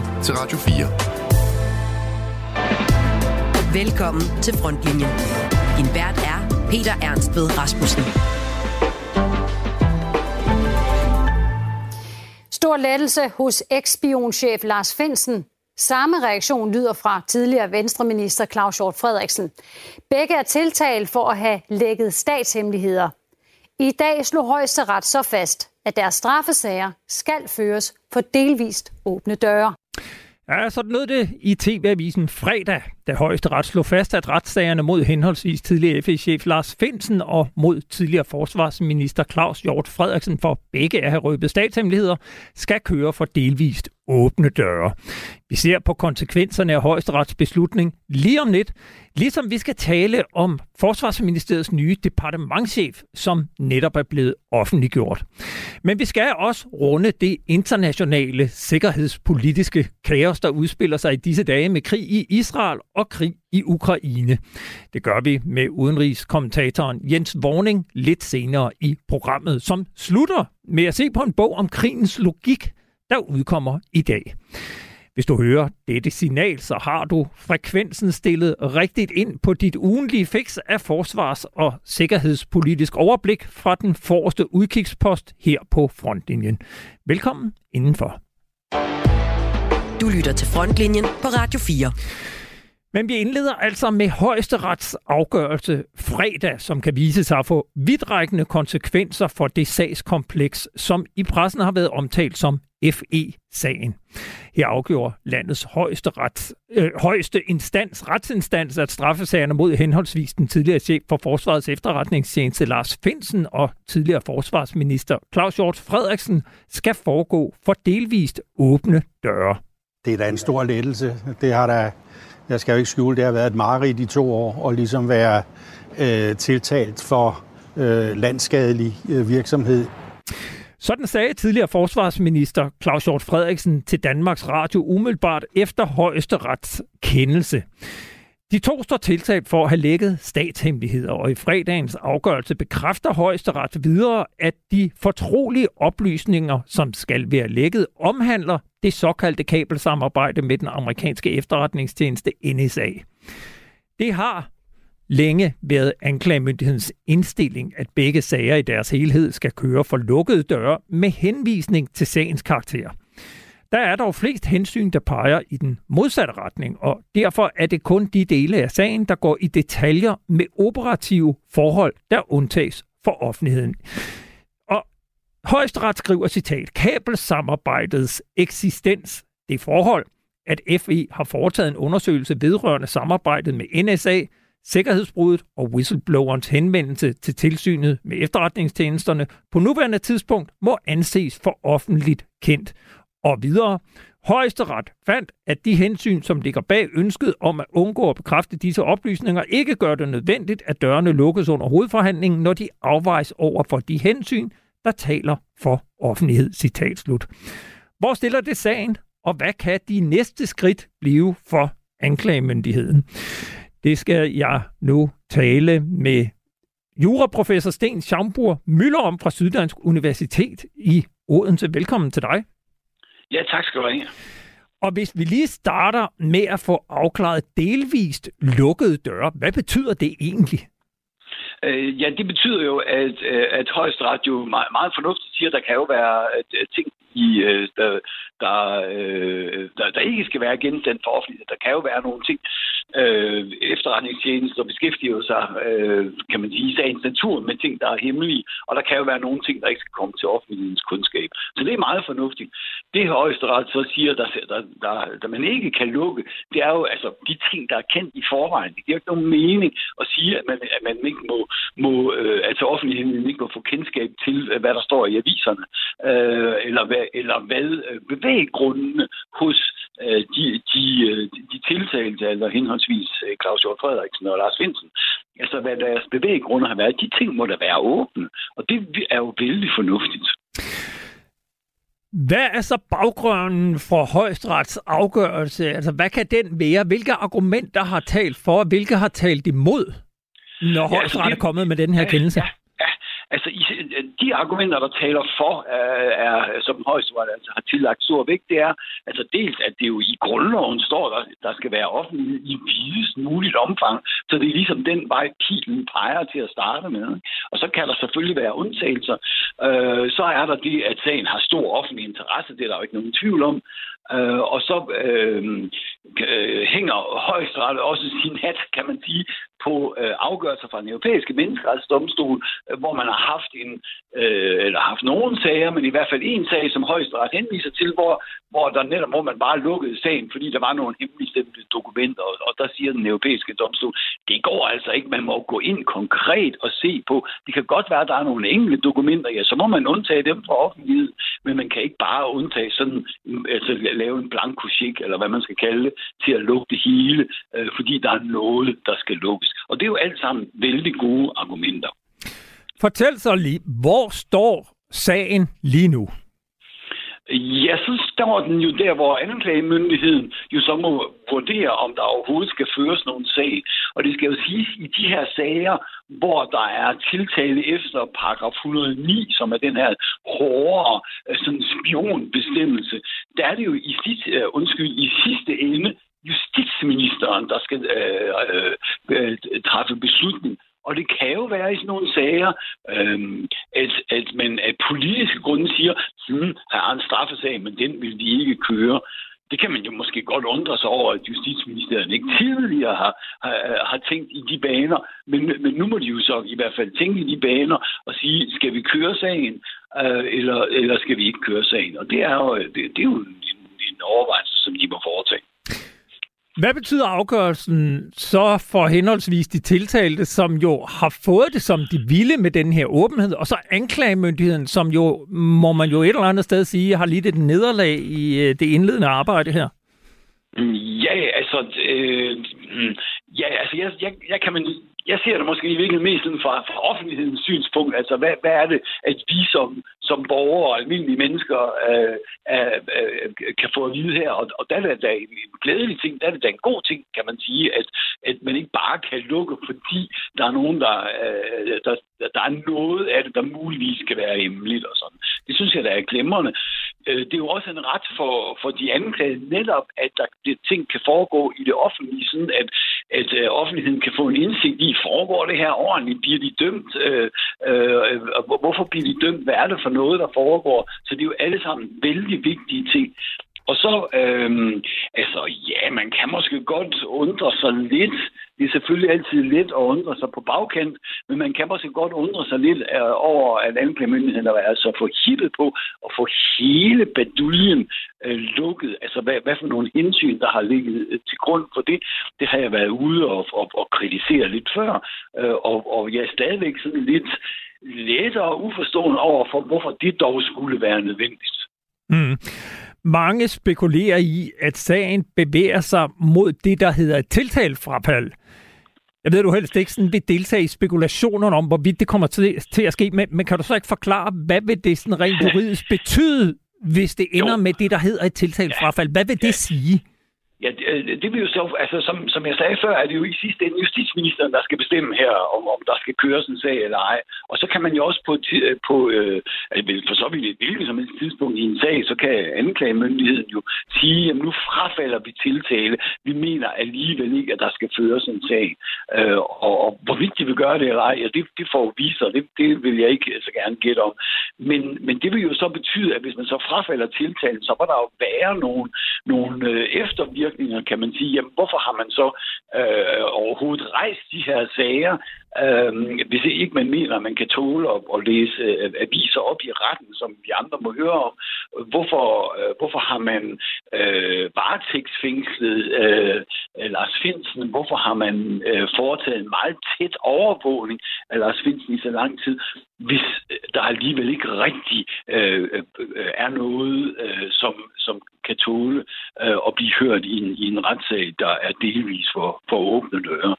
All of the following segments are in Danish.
lytter til Radio 4. Velkommen til Frontlinjen. Din vært er Peter Ernst ved Rasmussen. Stor lettelse hos ekspionchef Lars Finsen. Samme reaktion lyder fra tidligere venstreminister Claus Hjort Frederiksen. Begge er tiltalt for at have lækket statshemmeligheder. I dag slog højesteret så fast, at deres straffesager skal føres for delvist åbne døre. Ja, sådan lød det i TV-avisen fredag, da højesteret slog fast, at retssagerne mod henholdsvis tidligere FE-chef Lars Finsen og mod tidligere forsvarsminister Claus Hjort Frederiksen for begge at have røbet statshemmeligheder, skal køre for delvist åbne døre. Vi ser på konsekvenserne af højesterets beslutning lige om lidt, ligesom vi skal tale om Forsvarsministeriets nye departementschef, som netop er blevet offentliggjort. Men vi skal også runde det internationale sikkerhedspolitiske kaos, der udspiller sig i disse dage med krig i Israel og krig i Ukraine. Det gør vi med udenrigskommentatoren Jens Vorning lidt senere i programmet, som slutter med at se på en bog om krigens logik, der udkommer i dag. Hvis du hører dette signal, så har du frekvensen stillet rigtigt ind på dit ugenlige fix af forsvars- og sikkerhedspolitisk overblik fra den forreste udkigspost her på frontlinjen. Velkommen indenfor. Du lytter til Frontlinjen på Radio 4. Men vi indleder altså med højesterets afgørelse fredag, som kan vise sig at få vidtrækkende konsekvenser for det sagskompleks, som i pressen har været omtalt som FE-sagen. Her afgjorde landets højeste, ret, øh, højeste instans, retsinstans, at straffesagerne mod henholdsvis den tidligere chef for Forsvarets efterretningstjeneste Lars Finsen og tidligere forsvarsminister Claus Hjort Frederiksen skal foregå for delvist åbne døre. Det er da en stor lettelse. Det har der jeg skal jo ikke skjule, det har været et mareridt i to år, og ligesom være øh, tiltalt for øh, landskadelig øh, virksomhed. Sådan sagde tidligere forsvarsminister Claus Hjort Frederiksen til Danmarks Radio umiddelbart efter højesterets kendelse. De to står tiltalt for at have lækket statshemmeligheder, og i fredagens afgørelse bekræfter højesteret videre, at de fortrolige oplysninger, som skal være lækket, omhandler det såkaldte kabelsamarbejde med den amerikanske efterretningstjeneste NSA. Det har længe været anklagemyndighedens indstilling, at begge sager i deres helhed skal køre for lukkede døre med henvisning til sagens karakter. Der er dog flest hensyn, der peger i den modsatte retning, og derfor er det kun de dele af sagen, der går i detaljer med operative forhold, der undtages for offentligheden. Og højesteret skriver citat, kabelsamarbejdets eksistens, det forhold, at FE har foretaget en undersøgelse vedrørende samarbejdet med NSA, sikkerhedsbruddet og whistleblowerens henvendelse til tilsynet med efterretningstjenesterne på nuværende tidspunkt må anses for offentligt kendt. Og videre, Højesteret fandt, at de hensyn, som ligger bag ønsket om at undgå at bekræfte disse oplysninger, ikke gør det nødvendigt, at dørene lukkes under hovedforhandlingen, når de afvejes over for de hensyn, der taler for offentlighed. Citat slut. Hvor stiller det sagen, og hvad kan de næste skridt blive for anklagemyndigheden? Det skal jeg nu tale med juraprofessor Sten Schaumburg Møller om fra Syddansk Universitet i Odense. Velkommen til dig. Ja, tak skal du have. Og hvis vi lige starter med at få afklaret delvist lukkede døre, hvad betyder det egentlig? Øh, ja, det betyder jo, at, øh, at højesteret jo meget, meget fornuftigt siger, at der kan jo være øh, ting, i, øh, der, der, der, der ikke skal være genstand for offentlighed. Der kan jo være nogle ting, øh, efterretningstjenester beskæftiger sig, øh, kan man sige, i sagens natur med ting, der er hemmelige, og der kan jo være nogle ting, der ikke skal komme til offentlighedens kundskab. Så det er meget fornuftigt. Det højesteret så siger, der, der, der, der man ikke kan lukke, det er jo altså de ting, der er kendt i forvejen. Det giver ikke nogen mening at sige, at man, at man ikke må, må øh, altså offentligheden ikke må få kendskab til, øh, hvad der står i aviserne, øh, eller hvad, eller hvad øh, bevæggrundene hos øh, de, de, øh, de tiltalte, altså henholdsvis Claus Hjort Frederiksen og Lars Vindsen, altså hvad deres bevæggrunde har været, de ting må da være åbne, og det er jo vældig fornuftigt. Hvad er så baggrunden for højesterets afgørelse? Altså, hvad kan den være? Hvilke argumenter har talt for, hvilke har talt imod, når højesteret er kommet med den her kendelse? Ja, Altså, de argumenter, der taler for, er, som højesteret altså, har tillagt stor vægt, det er altså dels, at det jo i grundloven står, der, der skal være offentlighed i videst muligt omfang. Så det er ligesom den vej, pilen peger til at starte med. Og så kan der selvfølgelig være undtagelser. Øh, så er der det, at sagen har stor offentlig interesse. Det er der jo ikke nogen tvivl om. Øh, og så øh, øh, hænger højesteret også sin hat, kan man sige, på øh, afgørelser fra den europæiske menneskerettighedsdomstol, øh, hvor man har haft en øh, eller haft nogen sager, men i hvert fald en sag, som højesteret henviser til, hvor, hvor der netop hvor man bare lukkede sagen, fordi der var nogle hemmeligstemte dokumenter, og, og der siger den europæiske domstol, det går altså ikke, man må gå ind konkret og se på, det kan godt være, at der er nogle enkelte dokumenter, ja, så må man undtage dem fra offentlighed, men man kan ikke bare undtage sådan, mm, altså lave en blank eller hvad man skal kalde det, til at lukke det hele, øh, fordi der er noget, der skal lukkes. Og det er jo alt sammen vældig gode argumenter. Fortæl så lige, hvor står sagen lige nu? Ja, så står den jo der, hvor anklagemyndigheden jo så må vurdere, om der overhovedet skal føres nogen sag. Og det skal jo sige, i de her sager, hvor der er tiltale efter paragraf 109, som er den her hårdere øh, sådan spionbestemmelse, der er det jo i, sidste, uh, undskyld, i sidste ende justitsministeren, der skal øh, øh, øh, træffe beslutning og det kan jo være i sådan nogle sager, øhm, at, at man af politiske grunde siger, hmm, her er en straffesag, men den vil de ikke køre. Det kan man jo måske godt undre sig over, at justitsministeren ikke tidligere har, har, øh, har tænkt i de baner. Men, men nu må de jo så i hvert fald tænke i de baner og sige, skal vi køre sagen, øh, eller, eller skal vi ikke køre sagen? Og det er jo, øh, det, det er jo en, en overvejelse, som de må foretage. Hvad betyder afgørelsen så for henholdsvis de tiltalte, som jo har fået det, som de ville med den her åbenhed, og så anklagemyndigheden, som jo, må man jo et eller andet sted sige, har lidt et nederlag i øh, det indledende arbejde her? Mm, ja, altså, øh, ja, altså jeg, jeg, jeg kan man jeg ser det måske i virkeligheden mest fra, fra offentlighedens synspunkt. Altså, hvad, hvad er det, at vi som, som borgere og almindelige mennesker øh, øh, øh, kan få at vide her? Og, og der er det da en glædelig ting, der er det da en god ting, kan man sige, at, at man ikke bare kan lukke, fordi der er nogen, der, øh, der, der er noget af det, der muligvis kan være hemmeligt og sådan. Det synes jeg, der er glemrende. Øh, det er jo også en ret for, for de anklagede netop, at der, det, ting kan foregå i det offentlige, sådan at, at øh, offentligheden kan få en indsigt i, foregår det her ordentligt? Bliver de dømt? Øh, øh, hvorfor bliver de dømt? Hvad er det for noget, der foregår? Så det er jo alle sammen vældig vigtige ting. Og så, øh, altså ja, man kan måske godt undre sig lidt. Det er selvfølgelig altid let at undre sig på bagkant, men man kan måske godt undre sig lidt øh, over, at anklagemyndigheden er altså forhippet på at få hele baduljen øh, lukket. Altså, hvad, hvad for nogle hensyn, der har ligget øh, til grund for det, det har jeg været ude og, og, og kritisere lidt før. Øh, og, og jeg er stadigvæk sådan lidt lettere uforstående over for, hvorfor det dog skulle være nødvendigt. Mm. Mange spekulerer i, at sagen bevæger sig mod det, der hedder et tiltalfrafald. Jeg ved, du helst ikke sådan vil deltage i spekulationerne om, hvorvidt det kommer til, til at ske, men, men kan du så ikke forklare, hvad vil det sådan rent juridisk betyde, hvis det ender jo. med det, der hedder et tiltalfrafald? Hvad vil det sige? Ja, det, øh, det vil jo så, altså som, som jeg sagde før, er det jo i sidste ende justitsministeren, der skal bestemme her, om, om der skal køres en sag eller ej. Og så kan man jo også på, øh, på øh, altså, for så vidt et hvilket som helst tidspunkt i en sag, så kan anklagemyndigheden jo sige, at nu frafalder vi tiltale. Vi mener alligevel ikke, at der skal føres en sag. Øh, og, og hvorvidt de vil gøre det eller ej, ja, det, det får viser, det, det vil jeg ikke så gerne gætte om. Men, men det vil jo så betyde, at hvis man så frafalder tiltalen, så må der jo være nogle, nogle øh, eftervirkninger bivirkninger, kan man sige, jamen, hvorfor har man så øh, overhovedet rejst de her sager, øh, hvis ikke man mener, at man kan tåle at, at læse øh, aviser op i retten, som vi andre må høre om. Hvorfor, øh, hvorfor har man øh, varetægtsfængslet øh, øh Lars Finsen? Hvorfor har man øh, foretaget en meget tæt overvågning af Lars Finsen i så lang tid, hvis der alligevel ikke rigtig øh, øh, er noget, øh, som, som kan tåle øh, at blive hørt i en, i en retssag, der er delvis for, for åbne døre.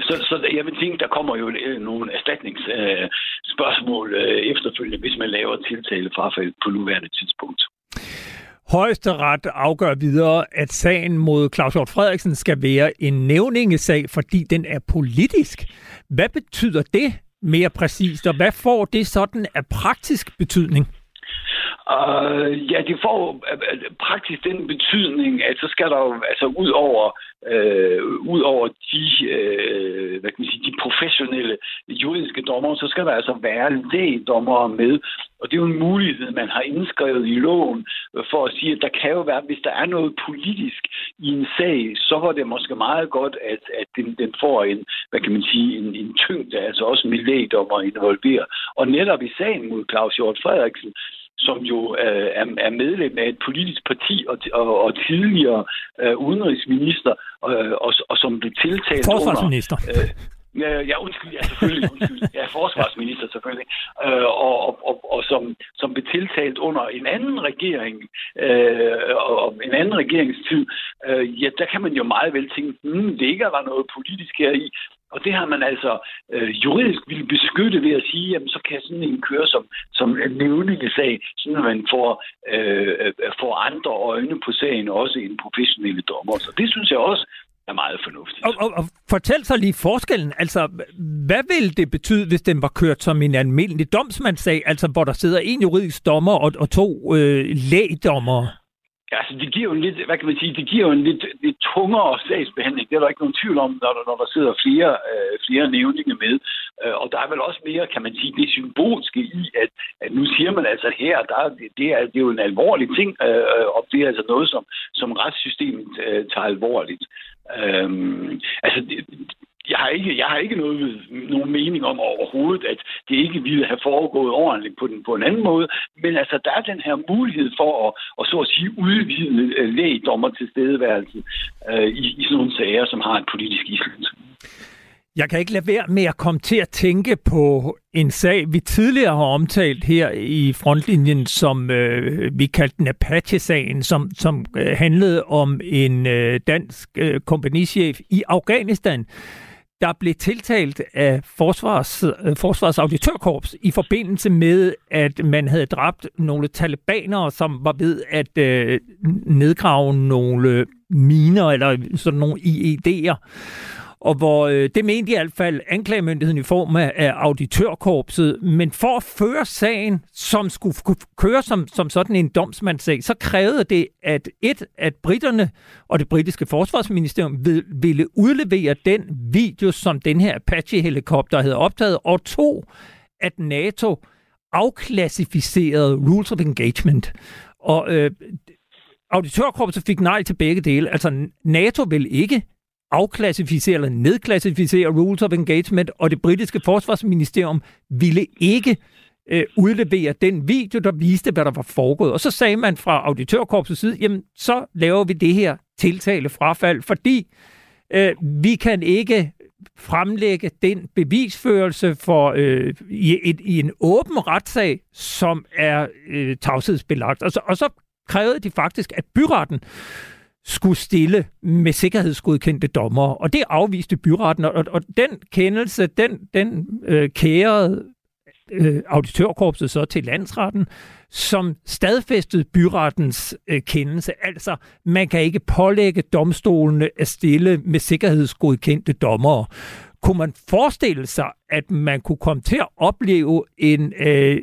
Så, så jeg vil tænke, der kommer jo øh, nogle erstatningsspørgsmål øh, øh, efterfølgende, hvis man laver tiltale frafald på nuværende tidspunkt. Højesteret afgør videre, at sagen mod Claus Hjort Frederiksen skal være en nævningesag, fordi den er politisk. Hvad betyder det, mere præcist, og hvad får det sådan af praktisk betydning? Uh, ja, det får uh, praktisk den betydning, at så skal der jo, altså ud over, øh, ud over de, øh, hvad kan man sige, de professionelle juridiske dommer, så skal der altså være lægdommere med. Og det er jo en mulighed, man har indskrevet i loven for at sige, at der kan jo være, hvis der er noget politisk i en sag, så var det måske meget godt, at, at den, den får en, hvad kan man sige, en, en tyngde, altså også med lægdommer involveret. Og netop i sagen mod Claus Hjort Frederiksen, som jo øh, er, er medlem af et politisk parti og, og, og tidligere øh, udenrigsminister, øh, og, og som blev tiltalt Forsvarsminister. under... Øh, Ja, undskyld, ja, selvfølgelig, undskyld. Ja, forsvarsminister selvfølgelig. Øh, og, og, og, og som, som blev tiltalt under en anden regering, øh, og en anden regeringstid, øh, ja, der kan man jo meget vel tænke, hmm, det ikke der noget politisk her i. Og det har man altså øh, juridisk ville beskytte ved at sige, jamen så kan sådan en køre som, som nævningesag, sådan at man får, øh, øh, får andre øjne på sagen, også en professionelle dommer. Så det synes jeg også er meget fornuftigt. Og, og, og fortæl så lige forskellen. Altså, hvad ville det betyde, hvis den var kørt som en almindelig domsmandssag, altså hvor der sidder en juridisk dommer og, og to øh, lægdommere? Altså, det giver jo en lidt, hvad kan man sige, det giver jo en lidt, lidt tungere sagsbehandling. Det er der ikke nogen tvivl om, når der, når der sidder flere, øh, flere nævninge med. Øh, og der er vel også mere, kan man sige, det symbolske i, at, at nu siger man altså her, der, det, det, er, det er jo en alvorlig ting, øh, og det er altså noget, som, som retssystemet øh, tager alvorligt. Øh, altså, det, jeg har ikke, jeg har ikke noget, nogen mening om overhovedet, at det ikke ville have foregået ordentligt på, den, på en anden måde. Men altså, der er den her mulighed for at, at så at sige, udvide øh, lægdommer til stedeværelsen øh, i, i sådan nogle sager, som har en politisk island. Jeg kan ikke lade være med at komme til at tænke på en sag, vi tidligere har omtalt her i frontlinjen, som øh, vi kaldte den Apache-sagen, som, som øh, handlede om en øh, dansk øh, kompagnichef i Afghanistan, der blev tiltalt af Forsvars, øh, Forsvars Auditørkorps i forbindelse med, at man havde dræbt nogle talibanere, som var ved at øh, nedgrave nogle miner eller sådan nogle IED'er og hvor øh, det mente i hvert fald anklagemyndigheden i form af, af auditørkorpset, men for at føre sagen, som skulle køre som, som sådan en domsmandssag, så krævede det, at et, at britterne og det britiske forsvarsministerium ville udlevere den video, som den her Apache-helikopter havde optaget, og to, at NATO afklassificerede Rules of Engagement. Og øh, auditørkorpset fik nej til begge dele. Altså, NATO vil ikke afklassificere eller nedklassificere Rules of Engagement, og det britiske forsvarsministerium ville ikke øh, udlevere den video, der viste, hvad der var foregået. Og så sagde man fra auditørkorpsets side, jamen så laver vi det her tiltale frafald, fordi øh, vi kan ikke fremlægge den bevisførelse for øh, i, et, i en åben retssag, som er øh, tavshedsbelagt. Og så, og så krævede de faktisk, at byretten skulle stille med sikkerhedsgodkendte dommer. Og det afviste byretten, og, og den kendelse, den, den øh, kærede øh, auditørkorpset så til landsretten, som stadfæstede byrettens øh, kendelse. Altså, man kan ikke pålægge domstolene at stille med sikkerhedsgodkendte dommere. Kunne man forestille sig, at man kunne komme til at opleve en, øh,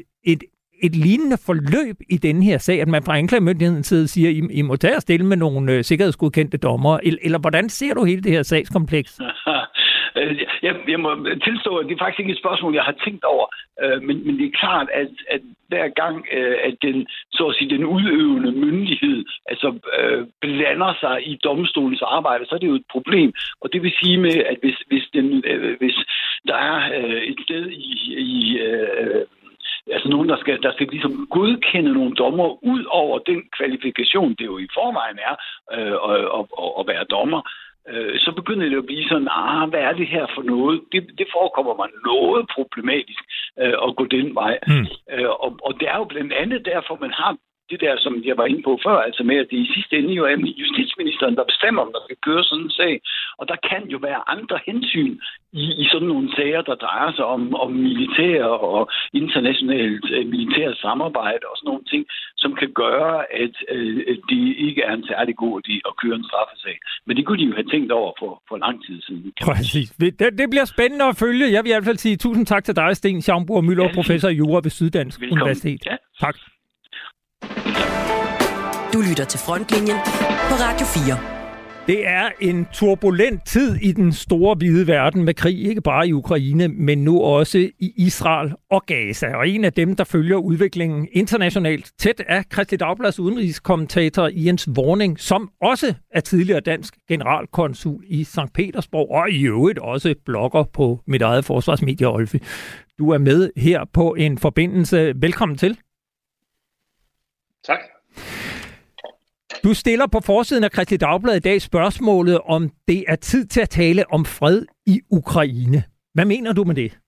et lignende forløb i den her sag, at man fra anklagemyndighedens side siger, I, I må tage og stille med nogle øh, sikkerhedsgodkendte dommer, eller, eller hvordan ser du hele det her sagskompleks? jeg, jeg må tilstå, at det er faktisk ikke et spørgsmål, jeg har tænkt over, øh, men, men det er klart, at, at hver gang, øh, at den, så at sige, den udøvende myndighed altså, øh, blander sig i domstolens arbejde, så er det jo et problem. Og det vil sige med, at hvis, hvis, den, øh, hvis der er øh, et sted i, i øh, altså nogen, der skal, der skal ligesom godkende nogle dommer ud over den kvalifikation, det jo i forvejen er øh, at, at, at være dommer, øh, så begynder det at blive sådan, ah, hvad er det her for noget? Det, det forekommer mig noget problematisk øh, at gå den vej. Mm. Øh, og, og det er jo blandt andet derfor, man har det der, som jeg var inde på før, altså med, at det i sidste ende jo er justitsministeren, der bestemmer, om der skal køre sådan en sag. Og der kan jo være andre hensyn i, i sådan nogle sager, der drejer sig om, om militær og internationalt uh, militært samarbejde og sådan nogle ting, som kan gøre, at øh, det ikke er en særlig god idé at køre en straffesag. Men det kunne de jo have tænkt over for, for lang tid siden. Præcis. Det, det bliver spændende at følge. Jeg vil i hvert fald sige tusind tak til dig, Sten Schaumburg Møller, professor i Jura ved Syddansk Velkommen. Universitet. Ja. Tak. Du lytter til Frontlinjen på Radio 4. Det er en turbulent tid i den store hvide verden med krig, ikke bare i Ukraine, men nu også i Israel og Gaza. Og en af dem, der følger udviklingen internationalt tæt, er Christi Dagblads udenrigskommentator Jens Warning, som også er tidligere dansk generalkonsul i St. Petersborg, og i øvrigt også blogger på mit eget forsvarsmedie, Olfi. Du er med her på en forbindelse. Velkommen til. Tak. Du stiller på forsiden af Kristelig Dagblad i dag spørgsmålet, om det er tid til at tale om fred i Ukraine. Hvad mener du med det?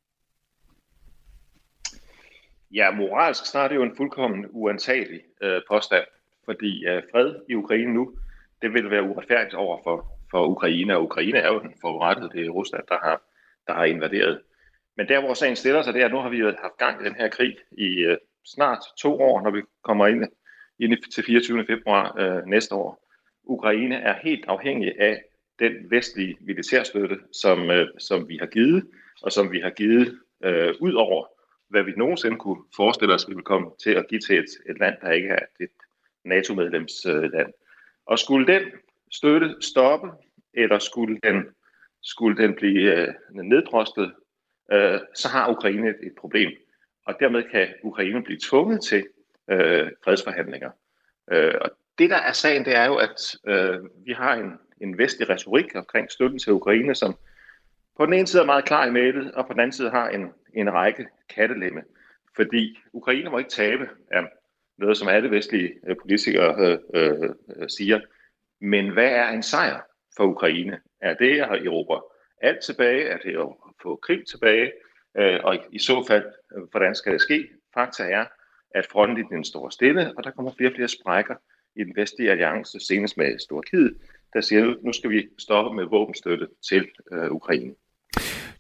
Ja, moralsk snart er det jo en fuldkommen uantagelig øh, påstand, fordi øh, fred i Ukraine nu, det vil være uretfærdigt over for, for Ukraine, og Ukraine er jo den forurettede, det er Rusland, der har, der har invaderet. Men der, hvor sagen stiller sig, det er, at nu har vi jo haft gang i den her krig i øh, snart to år, når vi kommer ind til 24. februar øh, næste år. Ukraine er helt afhængig af den vestlige militærstøtte, som, øh, som vi har givet, og som vi har givet øh, ud over, hvad vi nogensinde kunne forestille os, vi ville komme til at give til et, et land, der ikke er et NATO-medlemsland. Øh, og skulle den støtte stoppe, eller skulle den, skulle den blive øh, neddroslet, øh, så har Ukraine et, et problem. Og dermed kan Ukraine blive tvunget til øh, fredsforhandlinger. Øh, og det, der er sagen, det er jo, at øh, vi har en, en vestlig retorik omkring støtten til Ukraine, som på den ene side er meget klar i mailet, og på den anden side har en, en række kattelemme. Fordi Ukraine må ikke tabe af noget, som alle vestlige øh, politikere øh, øh, siger. Men hvad er en sejr for Ukraine? Er det at erobre alt tilbage? Er det at få krig tilbage? Øh, og i, i så fald, øh, hvordan skal det ske? Fakta er, at frontlinjen står stille, og der kommer flere og flere sprækker i den vestlige alliance, senest med Storkiet, der siger, at nu skal vi stoppe med våbenstøtte til øh, Ukraine.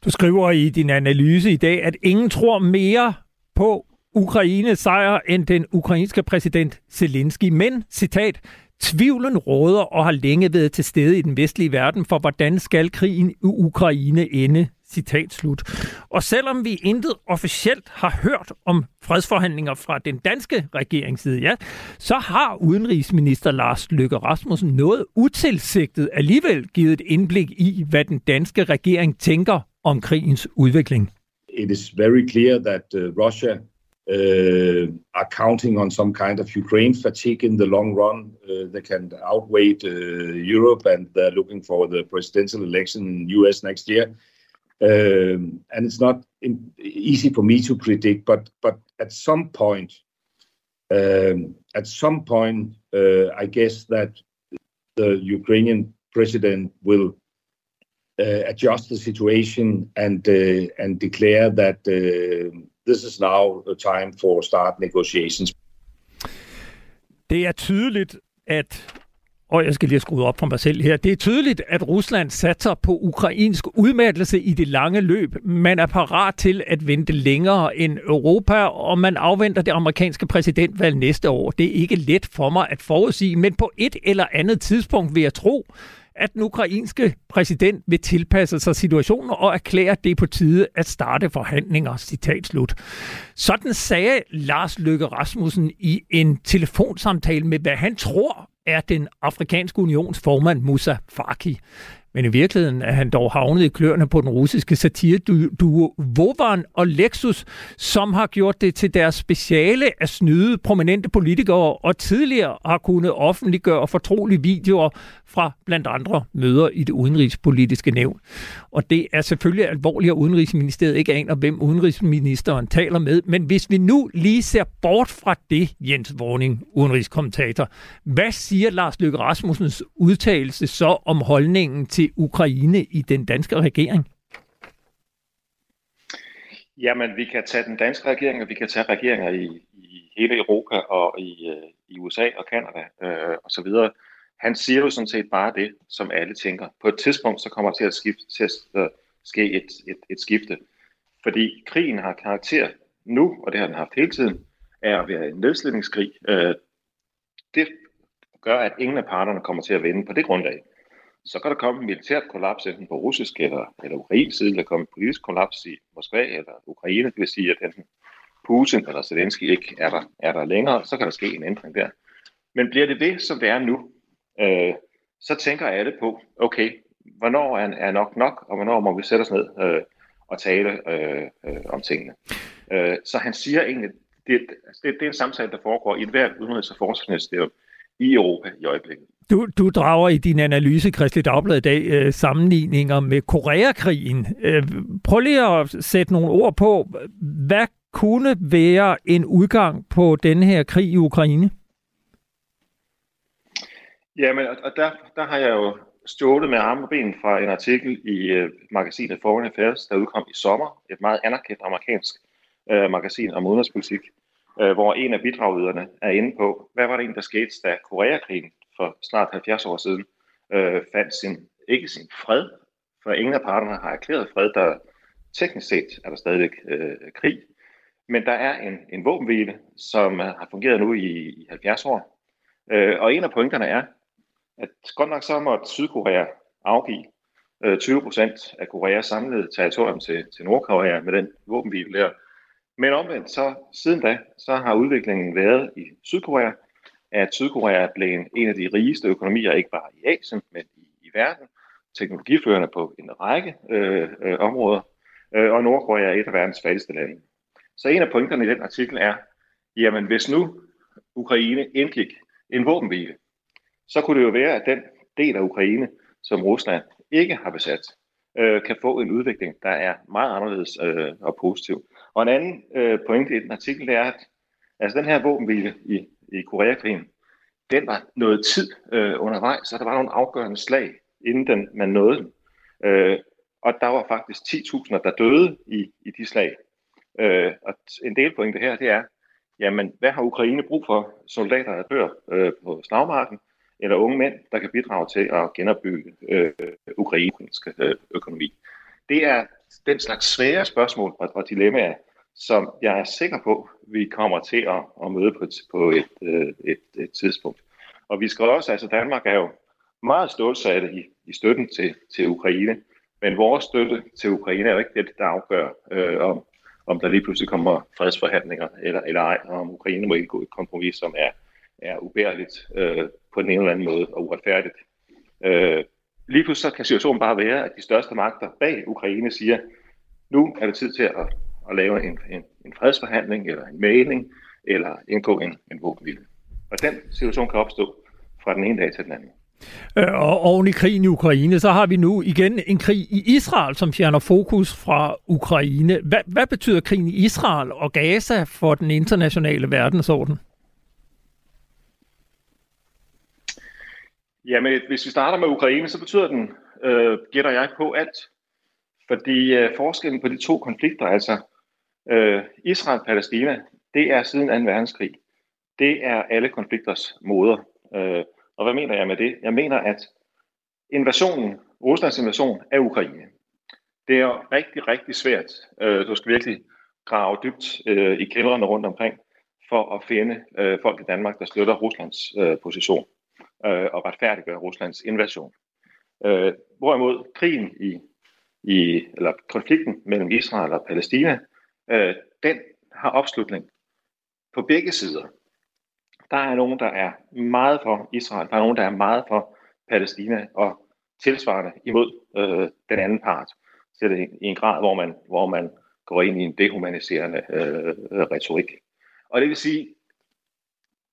Du skriver i din analyse i dag, at ingen tror mere på Ukraines sejr end den ukrainske præsident Zelensky. Men, citat, Tvivlen råder og har længe været til stede i den vestlige verden for, hvordan skal krigen i Ukraine ende. Citat slut. Og selvom vi intet officielt har hørt om fredsforhandlinger fra den danske regeringsside, ja, så har udenrigsminister Lars Løkke Rasmussen noget utilsigtet alligevel givet et indblik i, hvad den danske regering tænker om krigens udvikling. It is very clear that uh, Russia uh, are counting on some kind of Ukraine fatigue in the long run. Uh, they can outweigh uh, Europe and they're looking for the presidential election in US next year. Um, and it's not easy for me to predict, but but at some point, um, at some point, uh, I guess that the Ukrainian president will uh, adjust the situation and uh, and declare that this is now the time for start negotiations. Det er tydeligt, at og jeg skal lige skrue op for mig selv her. Det er tydeligt, at Rusland satser på ukrainsk udmattelse i det lange løb. Man er parat til at vente længere end Europa, og man afventer det amerikanske præsidentvalg næste år. Det er ikke let for mig at forudsige, men på et eller andet tidspunkt vil jeg tro, at den ukrainske præsident vil tilpasse sig situationen og erklære det på tide at starte forhandlinger. Citat slut. Sådan sagde Lars Løkke Rasmussen i en telefonsamtale med, hvad han tror er den afrikanske unions formand Musa Faki. Men i virkeligheden er han dog havnet i kløerne på den russiske satireduo Vovan og Lexus, som har gjort det til deres speciale at snyde prominente politikere og tidligere har kunnet offentliggøre fortrolige videoer fra blandt andre møder i det udenrigspolitiske nævn. Og det er selvfølgelig alvorligt, at Udenrigsministeriet ikke aner, hvem udenrigsministeren taler med. Men hvis vi nu lige ser bort fra det, Jens Vorning, udenrigskommentator, hvad siger Lars Løkke Rasmussens udtalelse så om holdningen til Ukraine i den danske regering? Jamen, vi kan tage den danske regering, og vi kan tage regeringer i, i hele Europa og i, øh, i USA og Kanada øh, og så videre. Han siger jo sådan set bare det, som alle tænker. På et tidspunkt, så kommer der til at, skifte, til at øh, ske et, et, et skifte. Fordi krigen har karakter nu, og det har den haft hele tiden, er at være en nedslidningskrig. Øh, det gør, at ingen af parterne kommer til at vinde på det grundlag. Så kan der komme en militært kollaps enten på russisk eller, eller ukrainsk side, eller komme en politisk kollaps i Moskva eller Ukraine, det vil sige, at enten Putin eller Zelensky ikke er der, er der længere, så kan der ske en ændring der. Men bliver det det, som det er nu, øh, så tænker alle på, okay, hvornår er, er nok nok, og hvornår må vi sætte os ned øh, og tale øh, øh, om tingene. Øh, så han siger egentlig, det, det, det er en samtale, der foregår i et hvert udenrigs- og forsvarsministerium i Europa i øjeblikket. Du, du drager i din analyse, Kristelig Dagblad i dag, øh, sammenligninger med Koreakrigen. Øh, prøv lige at sætte nogle ord på, hvad kunne være en udgang på den her krig i Ukraine? Jamen, og der, der har jeg jo stjålet med arme og ben fra en artikel i øh, magasinet Foreign Affairs, der udkom i sommer. Et meget anerkendt amerikansk øh, magasin om udenrigspolitik, øh, hvor en af bidragyderne er inde på, hvad var det egentlig, der skete, da Koreakrigen for snart 70 år siden øh, fandt sin, ikke sin fred, for ingen af parterne har erklæret fred, der teknisk set er der stadigvæk øh, krig, men der er en, en våbenhvile, som øh, har fungeret nu i, i 70 år. Øh, og en af pointerne er, at godt nok så måtte Sydkorea afgive øh, 20 procent af Koreas samlede territorium til, til Nordkorea med den våbenhvile der. Men omvendt, så siden da, så har udviklingen været i Sydkorea, at Sydkorea er blevet en af de rigeste økonomier, ikke bare i Asien, men i, i verden, teknologiførende på en række øh, øh, områder, øh, og Nordkorea er et af verdens fattigste lande. Så en af punkterne i den artikel er, jamen hvis nu Ukraine indgik en våbenhvile, så kunne det jo være, at den del af Ukraine, som Rusland ikke har besat, øh, kan få en udvikling, der er meget anderledes øh, og positiv. Og en anden øh, pointe i den artikel, er, at altså den her våbenhvile i, i Koreakrigen, den var noget tid øh, undervejs, så der var nogle afgørende slag, inden den, man nåede den. Øh, og der var faktisk 10.000, der døde i, i de slag. Øh, og en del pointe her, det er, jamen, hvad har Ukraine brug for? Soldater, der dør øh, på slagmarken, eller unge mænd, der kan bidrage til at genopbygge øh, ukrainsk øh, økonomi. Det er den slags svære spørgsmål og, og dilemmaer, som jeg er sikker på, vi kommer til at, at møde på, på et, øh, et, et tidspunkt. Og vi skal også, altså Danmark er jo meget stålsatte i, i støtten til, til Ukraine, men vores støtte til Ukraine er jo ikke det, der afgør, øh, om, om der lige pludselig kommer fredsforhandlinger eller, eller ej, og om Ukraine må indgå et kompromis, som er, er ubærligt øh, på den ene eller anden måde og uretfærdigt. Øh, lige pludselig så kan situationen bare være, at de største magter bag Ukraine siger, nu er det tid til at, at lave en, en, en fredsforhandling eller en mailing eller indgå en, en våbenhvile. Og den situation kan opstå fra den ene dag til den anden. Øh, og oven i krigen i Ukraine, så har vi nu igen en krig i Israel, som fjerner fokus fra Ukraine. Hvad, hvad betyder krigen i Israel og Gaza for den internationale verdensorden? Jamen, hvis vi starter med Ukraine, så betyder den, øh, gætter jeg på alt. Fordi øh, forskellen på de to konflikter, altså øh, Israel-Palæstina, det er siden 2. verdenskrig. Det er alle konflikters moder. Øh, og hvad mener jeg med det? Jeg mener, at invasionen, Ruslands invasion af Ukraine, det er rigtig, rigtig svært. Øh, du skal virkelig grave dybt øh, i kældrene rundt omkring, for at finde øh, folk i Danmark, der støtter Ruslands øh, position øh, og retfærdiggøre Ruslands invasion. Øh, hvorimod krigen i, i, eller konflikten mellem Israel og Palæstina, øh, den har opslutning på begge sider. Der er nogen, der er meget for Israel, der er nogen, der er meget for Palæstina, og tilsvarende imod øh, den anden part. Så det i en grad, hvor man, hvor man går ind i en dehumaniserende øh, øh, retorik. Og det vil sige,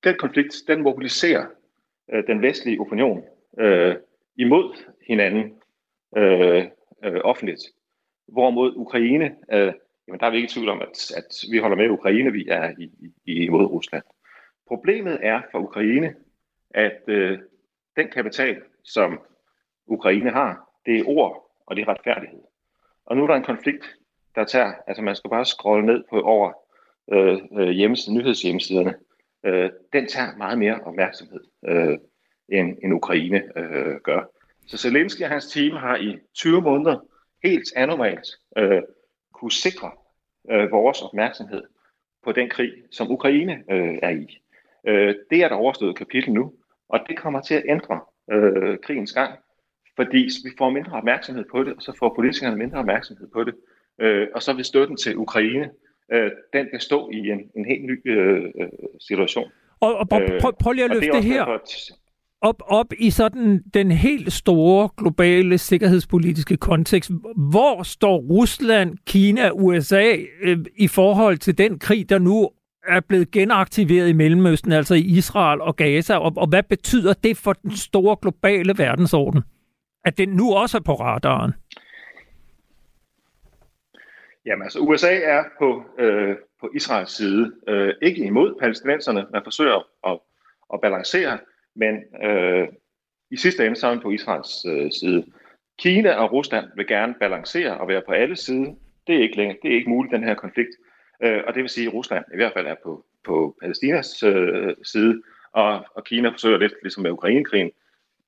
den konflikt, den mobiliserer øh, den vestlige opinion øh, imod hinanden øh, øh, offentligt. Hvorimod Ukraine, øh, jamen der er vi ikke i tvivl om, at, at vi holder med Ukraine, vi er i, i, imod Rusland. Problemet er for Ukraine, at øh, den kapital, som Ukraine har, det er ord, og det er retfærdighed. Og nu er der en konflikt, der tager, altså man skal bare scrolle ned på over øh, øh hjemmesiden, nyhedshjemmesiderne, øh, den tager meget mere opmærksomhed, øh, end, end Ukraine øh, gør. Så Zelensky og hans team har i 20 måneder helt anormalt øh, kunne sikre øh, vores opmærksomhed på den krig, som Ukraine øh, er i. Øh, det er der overstået kapitel nu, og det kommer til at ændre øh, krigens gang, fordi vi får mindre opmærksomhed på det, og så får politikerne mindre opmærksomhed på det, øh, og så vil støtten til Ukraine, øh, den kan stå i en, en helt ny øh, øh situation. Og, og prøv, prøv, lige at løfte det, det her. Derfor, op, op i sådan den helt store globale sikkerhedspolitiske kontekst. Hvor står Rusland, Kina, USA øh, i forhold til den krig, der nu er blevet genaktiveret i Mellemøsten, altså i Israel og Gaza, og, og hvad betyder det for den store globale verdensorden? At den nu også er på radaren? Jamen altså, USA er på, øh, på Israels side. Øh, ikke imod palæstinenserne, man forsøger at, at balancere, men øh, i sidste ende så er på Israels øh, side. Kina og Rusland vil gerne balancere og være på alle sider. Det er ikke længere, det er ikke muligt, den her konflikt. Øh, og det vil sige, at Rusland i hvert fald er på, på Palæstinas øh, side, og, og Kina forsøger lidt, ligesom med Ukrainekrigen,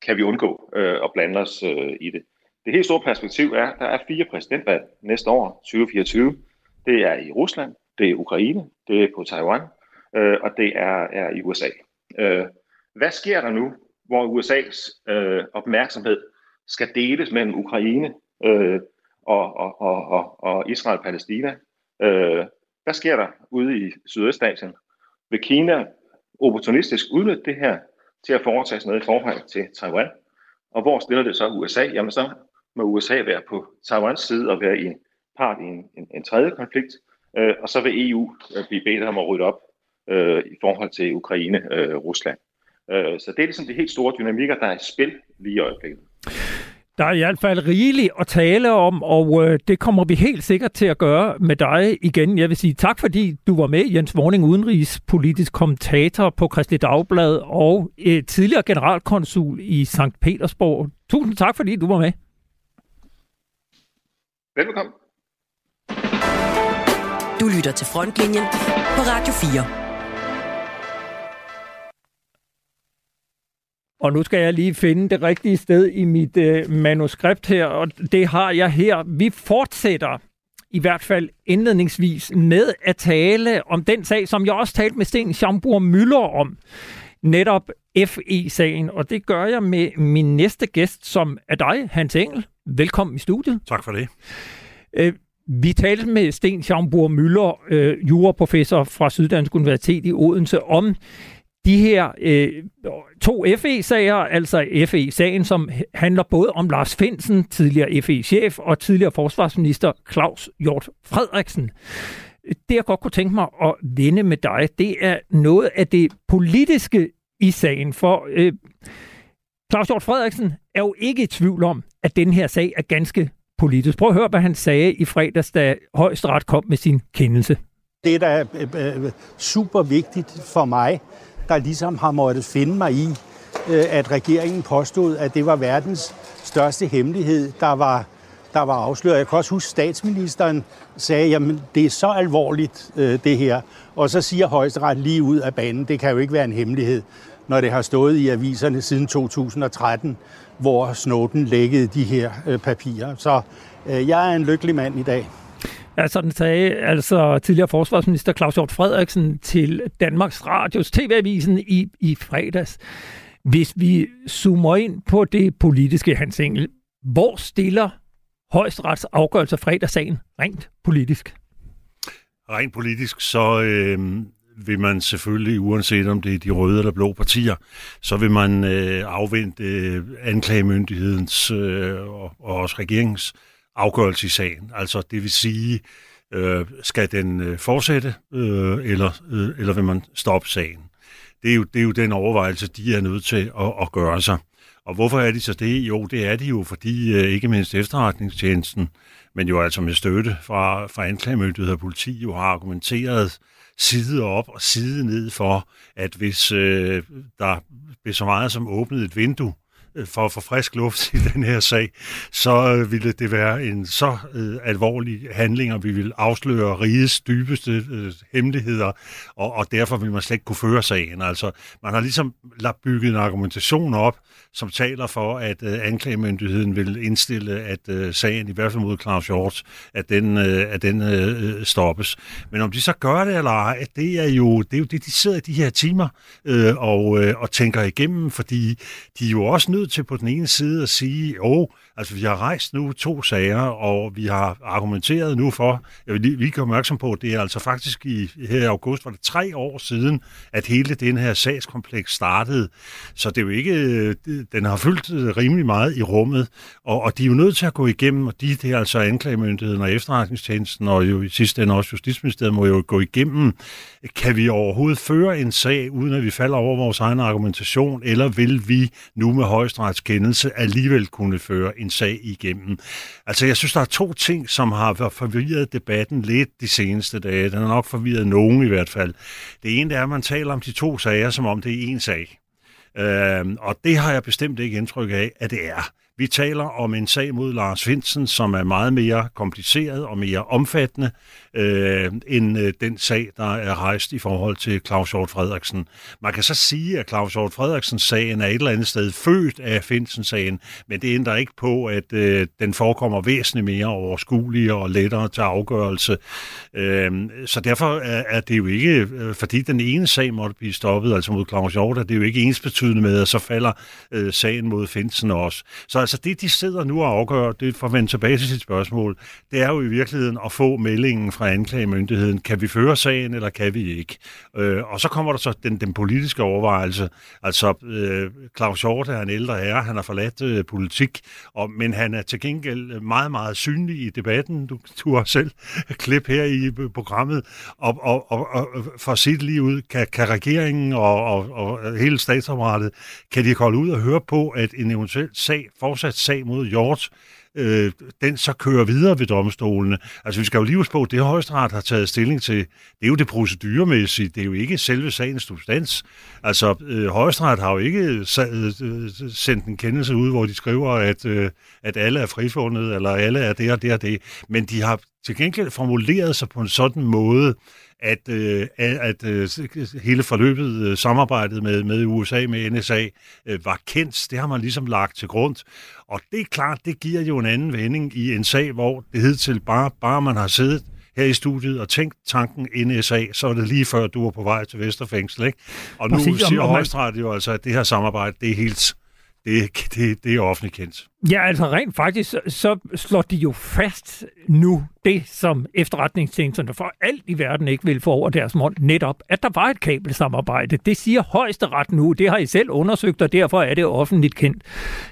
kan vi undgå øh, at blande os øh, i det. Det helt store perspektiv er, at der er fire præsidentvalg næste år, 2024. Det er i Rusland, det er Ukraine, det er på Taiwan, øh, og det er, er i USA. Øh, hvad sker der nu, hvor USA's øh, opmærksomhed skal deles mellem Ukraine øh, og, og, og, og, og Israel-Palæstina? Øh, hvad sker der ude i Sydøstasien? Vil Kina opportunistisk udnytte det her til at foretage sig noget i forhold til Taiwan? Og hvor stiller det så USA? Jamen så må USA være på Taiwans side og være i en part i en, en, en tredje konflikt, øh, og så vil EU øh, blive bedt om at rydde op øh, i forhold til Ukraine-Rusland. Øh, Øh, så det er ligesom de helt store dynamikker, der er i spil lige i øjeblikket. Der er i hvert fald rigeligt at tale om, og øh, det kommer vi helt sikkert til at gøre med dig igen. Jeg vil sige tak, fordi du var med, Jens Vorning, udenrigspolitisk kommentator på Kristelig Dagblad og øh, tidligere generalkonsul i St. Petersborg. Tusind tak, fordi du var med. Velkommen. Du lytter til Frontlinjen på Radio 4. Og nu skal jeg lige finde det rigtige sted i mit øh, manuskript her, og det har jeg her. Vi fortsætter i hvert fald indledningsvis med at tale om den sag, som jeg også talte med Sten Schambur Møller om. Netop FE-sagen, og det gør jeg med min næste gæst, som er dig, Hans Engel. Velkommen i studiet. Tak for det. Øh, vi talte med Sten Schambur Møller, øh, juraprofessor fra Syddansk Universitet i Odense, om de her øh, to FE-sager, altså FE-sagen, som handler både om Lars Finsen, tidligere FE-chef, og tidligere forsvarsminister Claus Hjort Frederiksen. Det jeg godt kunne tænke mig at vende med dig, det er noget af det politiske i sagen, for øh, Claus Hjort Frederiksen er jo ikke i tvivl om, at den her sag er ganske politisk. Prøv at høre, hvad han sagde i fredags, da højesteret kom med sin kendelse. Det, der er øh, øh, super vigtigt for mig, der ligesom har måttet finde mig i, øh, at regeringen påstod, at det var verdens største hemmelighed, der var, der var afsløret. Jeg kan også huske, at statsministeren sagde, at det er så alvorligt, øh, det her. Og så siger højesteret lige ud af banen, det kan jo ikke være en hemmelighed, når det har stået i aviserne siden 2013, hvor Snowden lækkede de her øh, papirer. Så jeg er en lykkelig mand i dag. Ja, sådan sagde altså tidligere forsvarsminister Claus Hjort Frederiksen til Danmarks Radios TV-avisen i, i fredags. Hvis vi zoomer ind på det politiske, Hans Engel, hvor stiller højesterets afgørelse fredagssagen rent politisk? Rent politisk, så øh, vil man selvfølgelig, uanset om det er de røde eller blå partier, så vil man øh, afvente øh, anklagemyndighedens øh, og, og også regeringens afgørelse i sagen. Altså det vil sige, øh, skal den øh, fortsætte, øh, eller, øh, eller vil man stoppe sagen? Det er, jo, det er jo den overvejelse, de er nødt til at, at gøre sig. Og hvorfor er de så det? Jo, det er de jo, fordi øh, ikke mindst efterretningstjenesten, men jo altså med støtte fra, fra anklagemyndighed og politi, jo har argumenteret side op og side ned for, at hvis øh, der blev så meget som åbnet et vindue Øh, for at få frisk luft i den her sag, så øh, ville det være en så øh, alvorlig handling, og vi vil afsløre rigets dybeste øh, hemmeligheder, og, og derfor vil man slet ikke kunne føre sagen. Altså, man har ligesom bygget en argumentation op, som taler for, at øh, anklagemyndigheden vil indstille, at øh, sagen, i hvert fald mod Claus Hjort, at den, øh, at den øh, stoppes. Men om de så gør det eller ej, det er jo det, er jo det de sidder i de her timer øh, og, øh, og tænker igennem, fordi de er jo også nødt til på den ene side at sige, åh, Altså, vi har rejst nu to sager, og vi har argumenteret nu for, jeg vil lige, lige gøre opmærksom på, at det er altså faktisk i, her i august, var det tre år siden, at hele den her sagskompleks startede. Så det er jo ikke, øh, den har fyldt øh, rimelig meget i rummet, og, og de er jo nødt til at gå igennem, og de, det er altså anklagemyndigheden og efterretningstjenesten, og jo i sidste ende også Justitsministeriet, må jo gå igennem, kan vi overhovedet føre en sag, uden at vi falder over vores egen argumentation, eller vil vi nu med højstrætskendelse alligevel kunne føre en sag igennem? Altså, jeg synes, der er to ting, som har forvirret debatten lidt de seneste dage. Den har nok forvirret nogen i hvert fald. Det ene er, at man taler om de to sager, som om det er én sag. Øh, og det har jeg bestemt ikke indtryk af, at det er. Vi taler om en sag mod Lars Finsen, som er meget mere kompliceret og mere omfattende øh, end øh, den sag, der er rejst i forhold til Claus Hjort Frederiksen. Man kan så sige, at Claus Hjort Frederiksens sagen er et eller andet sted født af Finsen-sagen, men det ændrer ikke på, at øh, den forekommer væsentligt mere overskuelig og lettere til afgørelse. Øh, så derfor er, er det jo ikke, øh, fordi den ene sag måtte blive stoppet, altså mod Claus Hjort, det er jo ikke ensbetydende med, at så falder øh, sagen mod Finsen også. Så altså det, de sidder nu og afgør, det for at vende tilbage til sit spørgsmål, det er jo i virkeligheden at få meldingen fra anklagemyndigheden. Kan vi føre sagen, eller kan vi ikke? Øh, og så kommer der så den, den politiske overvejelse. Altså, øh, Claus Hjort er en ældre herre, han har forladt øh, politik, og, men han er til gengæld meget, meget synlig i debatten. Du, du har selv klip her i øh, programmet, og, og, og, og for sit lige ud, kan, kan regeringen og, og, og hele statsapparatet, kan de holde ud og høre på, at en eventuel sag for fortsat sag mod Hjort, øh, den så kører videre ved domstolene. Altså vi skal jo lige huske på, at det højesteret har taget stilling til, det er jo det proceduremæssige, det er jo ikke selve sagens substans. Altså øh, højesteret har jo ikke øh, sendt en kendelse ud, hvor de skriver, at, øh, at alle er frifundet, eller alle er det og det og det, men de har til gengæld formuleret sig på en sådan måde, at, øh, at øh, hele forløbet, øh, samarbejdet med, med USA, med NSA, øh, var kendt. Det har man ligesom lagt til grund. Og det er klart, det giver jo en anden vending i en sag, hvor det hed til bare, bare man har siddet her i studiet og tænkt tanken NSA, så var det lige før, du var på vej til Vesterfængsel. Ikke? Og nu Præcis, siger Højesteret jo altså, at det her samarbejde, det er helt det, det, det er offentligt kendt. Ja, altså rent faktisk, så slår de jo fast nu det, som efterretningstjenesterne for alt i verden ikke vil få over deres mål, netop, at der var et kabelsamarbejde. Det siger højesteret nu, det har I selv undersøgt, og derfor er det offentligt kendt.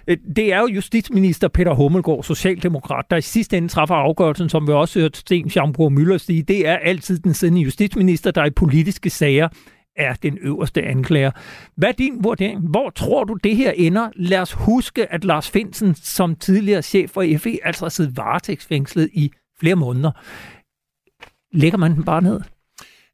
Øh, det er jo justitsminister Peter Hummelgaard, socialdemokrat, der i sidste ende træffer afgørelsen, som vi også hørte Sten Schambrug Møller sige, det er altid den siddende justitsminister, der i politiske sager er den øverste anklager. Hvad er din vurdering? Hvor tror du, det her ender? Lad os huske, at Lars Finsen som tidligere chef for FE altså har siddet varetægtsfængslet i flere måneder. Lægger man den bare ned?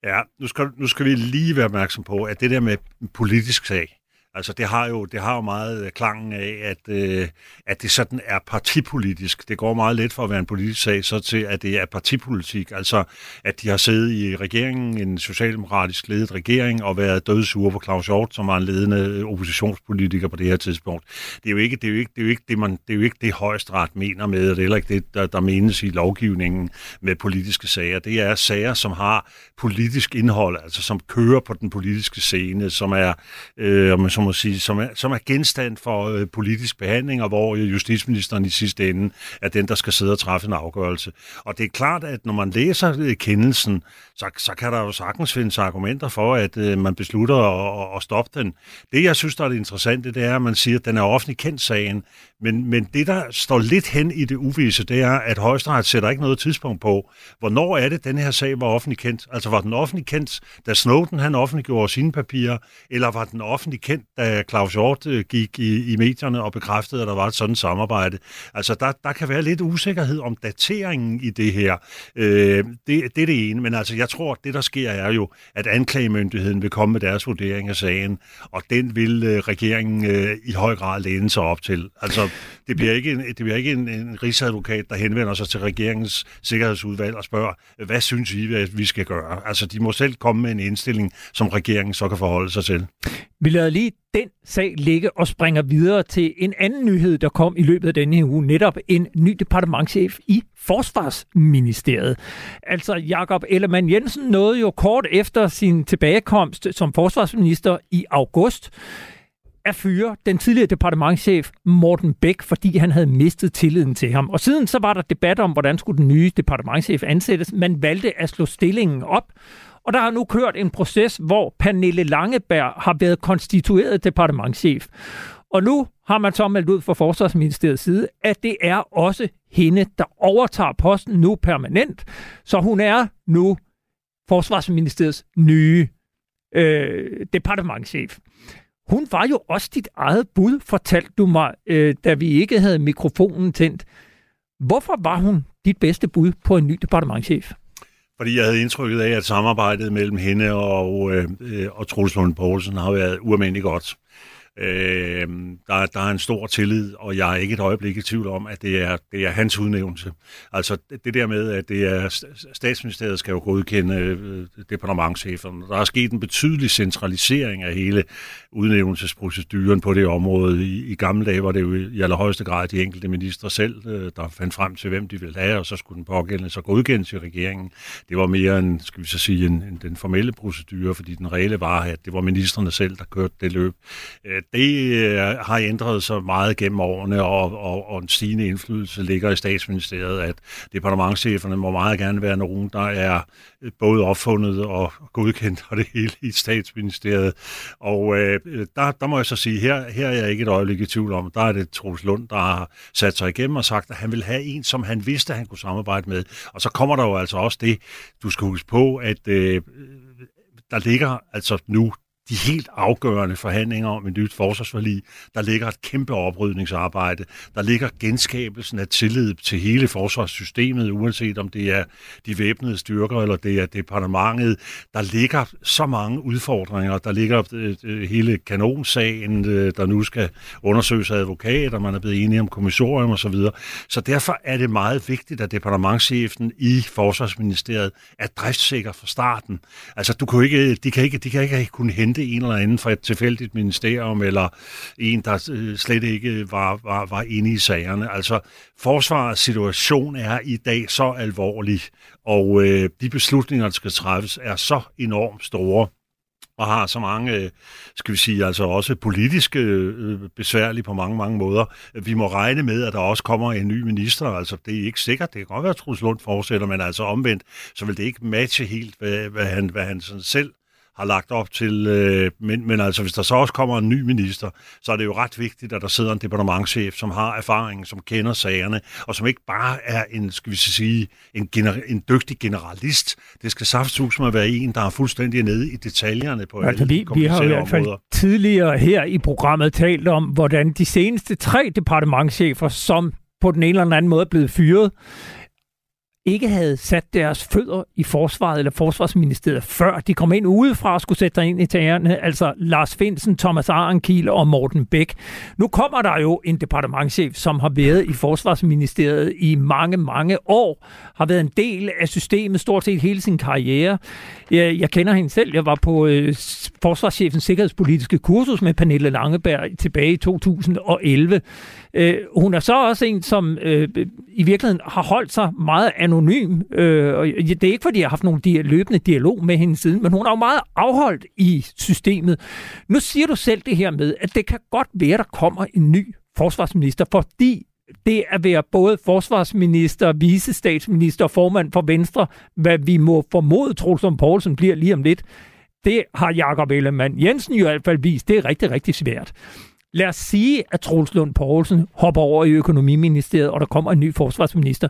Ja, nu skal, nu skal vi lige være opmærksom på, at det der med politisk sag, Altså det har jo, det har jo meget øh, klangen af, at, øh, at det sådan er partipolitisk. Det går meget let for at være en politisk sag, så til at det er partipolitik. Altså at de har siddet i regeringen, en socialdemokratisk ledet regering, og været dødsure på Claus Hjort, som var en ledende øh, oppositionspolitiker på det her tidspunkt. Det er jo ikke det, er jo ikke, det, er jo ikke det, man, det, er jo ikke det højesteret mener med, og det er heller ikke det, der, der menes i lovgivningen med politiske sager. Det er sager, som har politisk indhold, altså som kører på den politiske scene, som er, øh, som må sige, som er, som er genstand for øh, politisk behandling, og hvor øh, justitsministeren i sidste ende er den, der skal sidde og træffe en afgørelse. Og det er klart, at når man læser øh, kendelsen, så, så kan der jo sagtens findes argumenter for, at øh, man beslutter at, at stoppe den. Det, jeg synes, der er det interessante, det er, at man siger, at den er offentlig kendt sagen, men, men det, der står lidt hen i det uvise, det er, at højesteret sætter ikke noget tidspunkt på, hvornår er det, den her sag var offentlig kendt. Altså var den offentlig kendt, da Snowden han offentliggjorde sine papirer, eller var den offentlig kendt, da Claus Hjort øh, gik i, i medierne og bekræftede, at der var et sådan samarbejde. Altså der, der kan være lidt usikkerhed om dateringen i det her. Øh, det, det er det ene, men altså jeg tror, det der sker er jo, at anklagemyndigheden vil komme med deres vurdering af sagen, og den vil øh, regeringen øh, i høj grad læne sig op til. Altså det bliver ikke en, det bliver ikke en, en rigsadvokat, der henvender sig til regeringens sikkerhedsudvalg og spørger, hvad synes I, at vi skal gøre? Altså de må selv komme med en indstilling, som regeringen så kan forholde sig til. Vi lader lige den sag ligge og springer videre til en anden nyhed, der kom i løbet af denne uge. Netop en ny departementchef i Forsvarsministeriet. Altså Jakob Ellemann Jensen nåede jo kort efter sin tilbagekomst som forsvarsminister i august at fyre den tidligere departementchef Morten Bæk, fordi han havde mistet tilliden til ham. Og siden så var der debat om, hvordan skulle den nye departementchef ansættes. Man valgte at slå stillingen op, og der har nu kørt en proces, hvor Pernille Langeberg har været konstitueret departementchef. Og nu har man så meldt ud fra Forsvarsministeriets side, at det er også hende, der overtager posten nu permanent. Så hun er nu Forsvarsministeriets nye øh, departementchef. Hun var jo også dit eget bud, fortalte du mig, øh, da vi ikke havde mikrofonen tændt. Hvorfor var hun dit bedste bud på en ny departementchef? Fordi jeg havde indtrykket af, at samarbejdet mellem hende og, øh, øh og Troels Lund Poulsen har været ualmindeligt godt. Øh, der, der er en stor tillid, og jeg er ikke et øjeblik i tvivl om, at det er, det er hans udnævnelse. Altså det der med, at det er statsministeriet skal jo godkende øh, departementcheferne. Der er sket en betydelig centralisering af hele udnævnelsesproceduren på det område. I, I gamle dage var det jo i allerhøjeste grad de enkelte ministre selv, øh, der fandt frem til, hvem de ville have, og så skulle den pågældende så godkendes i regeringen. Det var mere en, skal vi så sige, en, en, den formelle procedure, fordi den reelle var, at det var ministerne selv, der kørte det løb. Øh, det øh, har ændret sig meget gennem årene, og, og, og en stigende indflydelse ligger i statsministeriet, at departementcheferne må meget gerne være nogen, der er øh, både opfundet og godkendt og det hele i statsministeriet. Og øh, der, der må jeg så sige, her, her er jeg ikke et øjeblik i tvivl om, der er det Troels Lund, der har sat sig igennem og sagt, at han vil have en, som han vidste, han kunne samarbejde med. Og så kommer der jo altså også det, du skal huske på, at øh, der ligger altså nu de helt afgørende forhandlinger om et nyt forsvarsforlig. Der ligger et kæmpe oprydningsarbejde. Der ligger genskabelsen af tillid til hele forsvarssystemet, uanset om det er de væbnede styrker eller det er departementet. Der ligger så mange udfordringer. Der ligger øh, øh, hele kanonsagen, øh, der nu skal undersøges af advokater. Man er blevet enige om kommissorium osv. Så, så derfor er det meget vigtigt, at departementchefen i Forsvarsministeriet er driftsikker fra starten. Altså, du kan ikke, de, kan ikke, de kan ikke kunne hente hente en eller anden fra et tilfældigt ministerium, eller en, der øh, slet ikke var, var, var inde i sagerne. Altså, forsvarets situation er i dag så alvorlig, og øh, de beslutninger, der skal træffes, er så enormt store og har så mange, øh, skal vi sige, altså også politiske øh, besværlige på mange, mange måder. Vi må regne med, at der også kommer en ny minister. Altså, det er ikke sikkert. Det kan godt være, at Truls Lund fortsætter, men altså omvendt, så vil det ikke matche helt, hvad, hvad han, hvad han sådan selv har lagt op til. Øh, men, men altså, hvis der så også kommer en ny minister, så er det jo ret vigtigt, at der sidder en departementchef, som har erfaring, som kender sagerne, og som ikke bare er en, skal vi sige, en, gener- en dygtig generalist. Det skal saftsus med være en, der er fuldstændig nede i detaljerne på altså, alle vi, vi har i hvert fald områder. tidligere her i programmet talt om, hvordan de seneste tre departementchefer, som på den ene eller anden måde er blevet fyret, ikke havde sat deres fødder i forsvaret eller forsvarsministeriet, før de kom ind udefra og skulle sætte sig ind i tagerne, altså Lars Finsen, Thomas Arenkiel og Morten Bæk. Nu kommer der jo en departementchef, som har været i forsvarsministeriet i mange, mange år, har været en del af systemet stort set hele sin karriere. Jeg, jeg kender hende selv. Jeg var på øh, forsvarschefens sikkerhedspolitiske kursus med Pernille Langeberg tilbage i 2011. Øh, hun er så også en, som øh, i virkeligheden har holdt sig meget anonym. Øh, og det er ikke, fordi jeg har haft nogen dia- løbende dialog med hende siden, men hun er jo meget afholdt i systemet. Nu siger du selv det her med, at det kan godt være, at der kommer en ny forsvarsminister, fordi det at være både forsvarsminister, visestatsminister og formand for Venstre, hvad vi må formode, Troels Poulsen bliver lige om lidt, det har Jakob Ellemann Jensen jo i hvert fald vist, det er rigtig, rigtig svært. Lad os sige, at Troels Lund Poulsen hopper over i økonomiministeriet, og der kommer en ny forsvarsminister.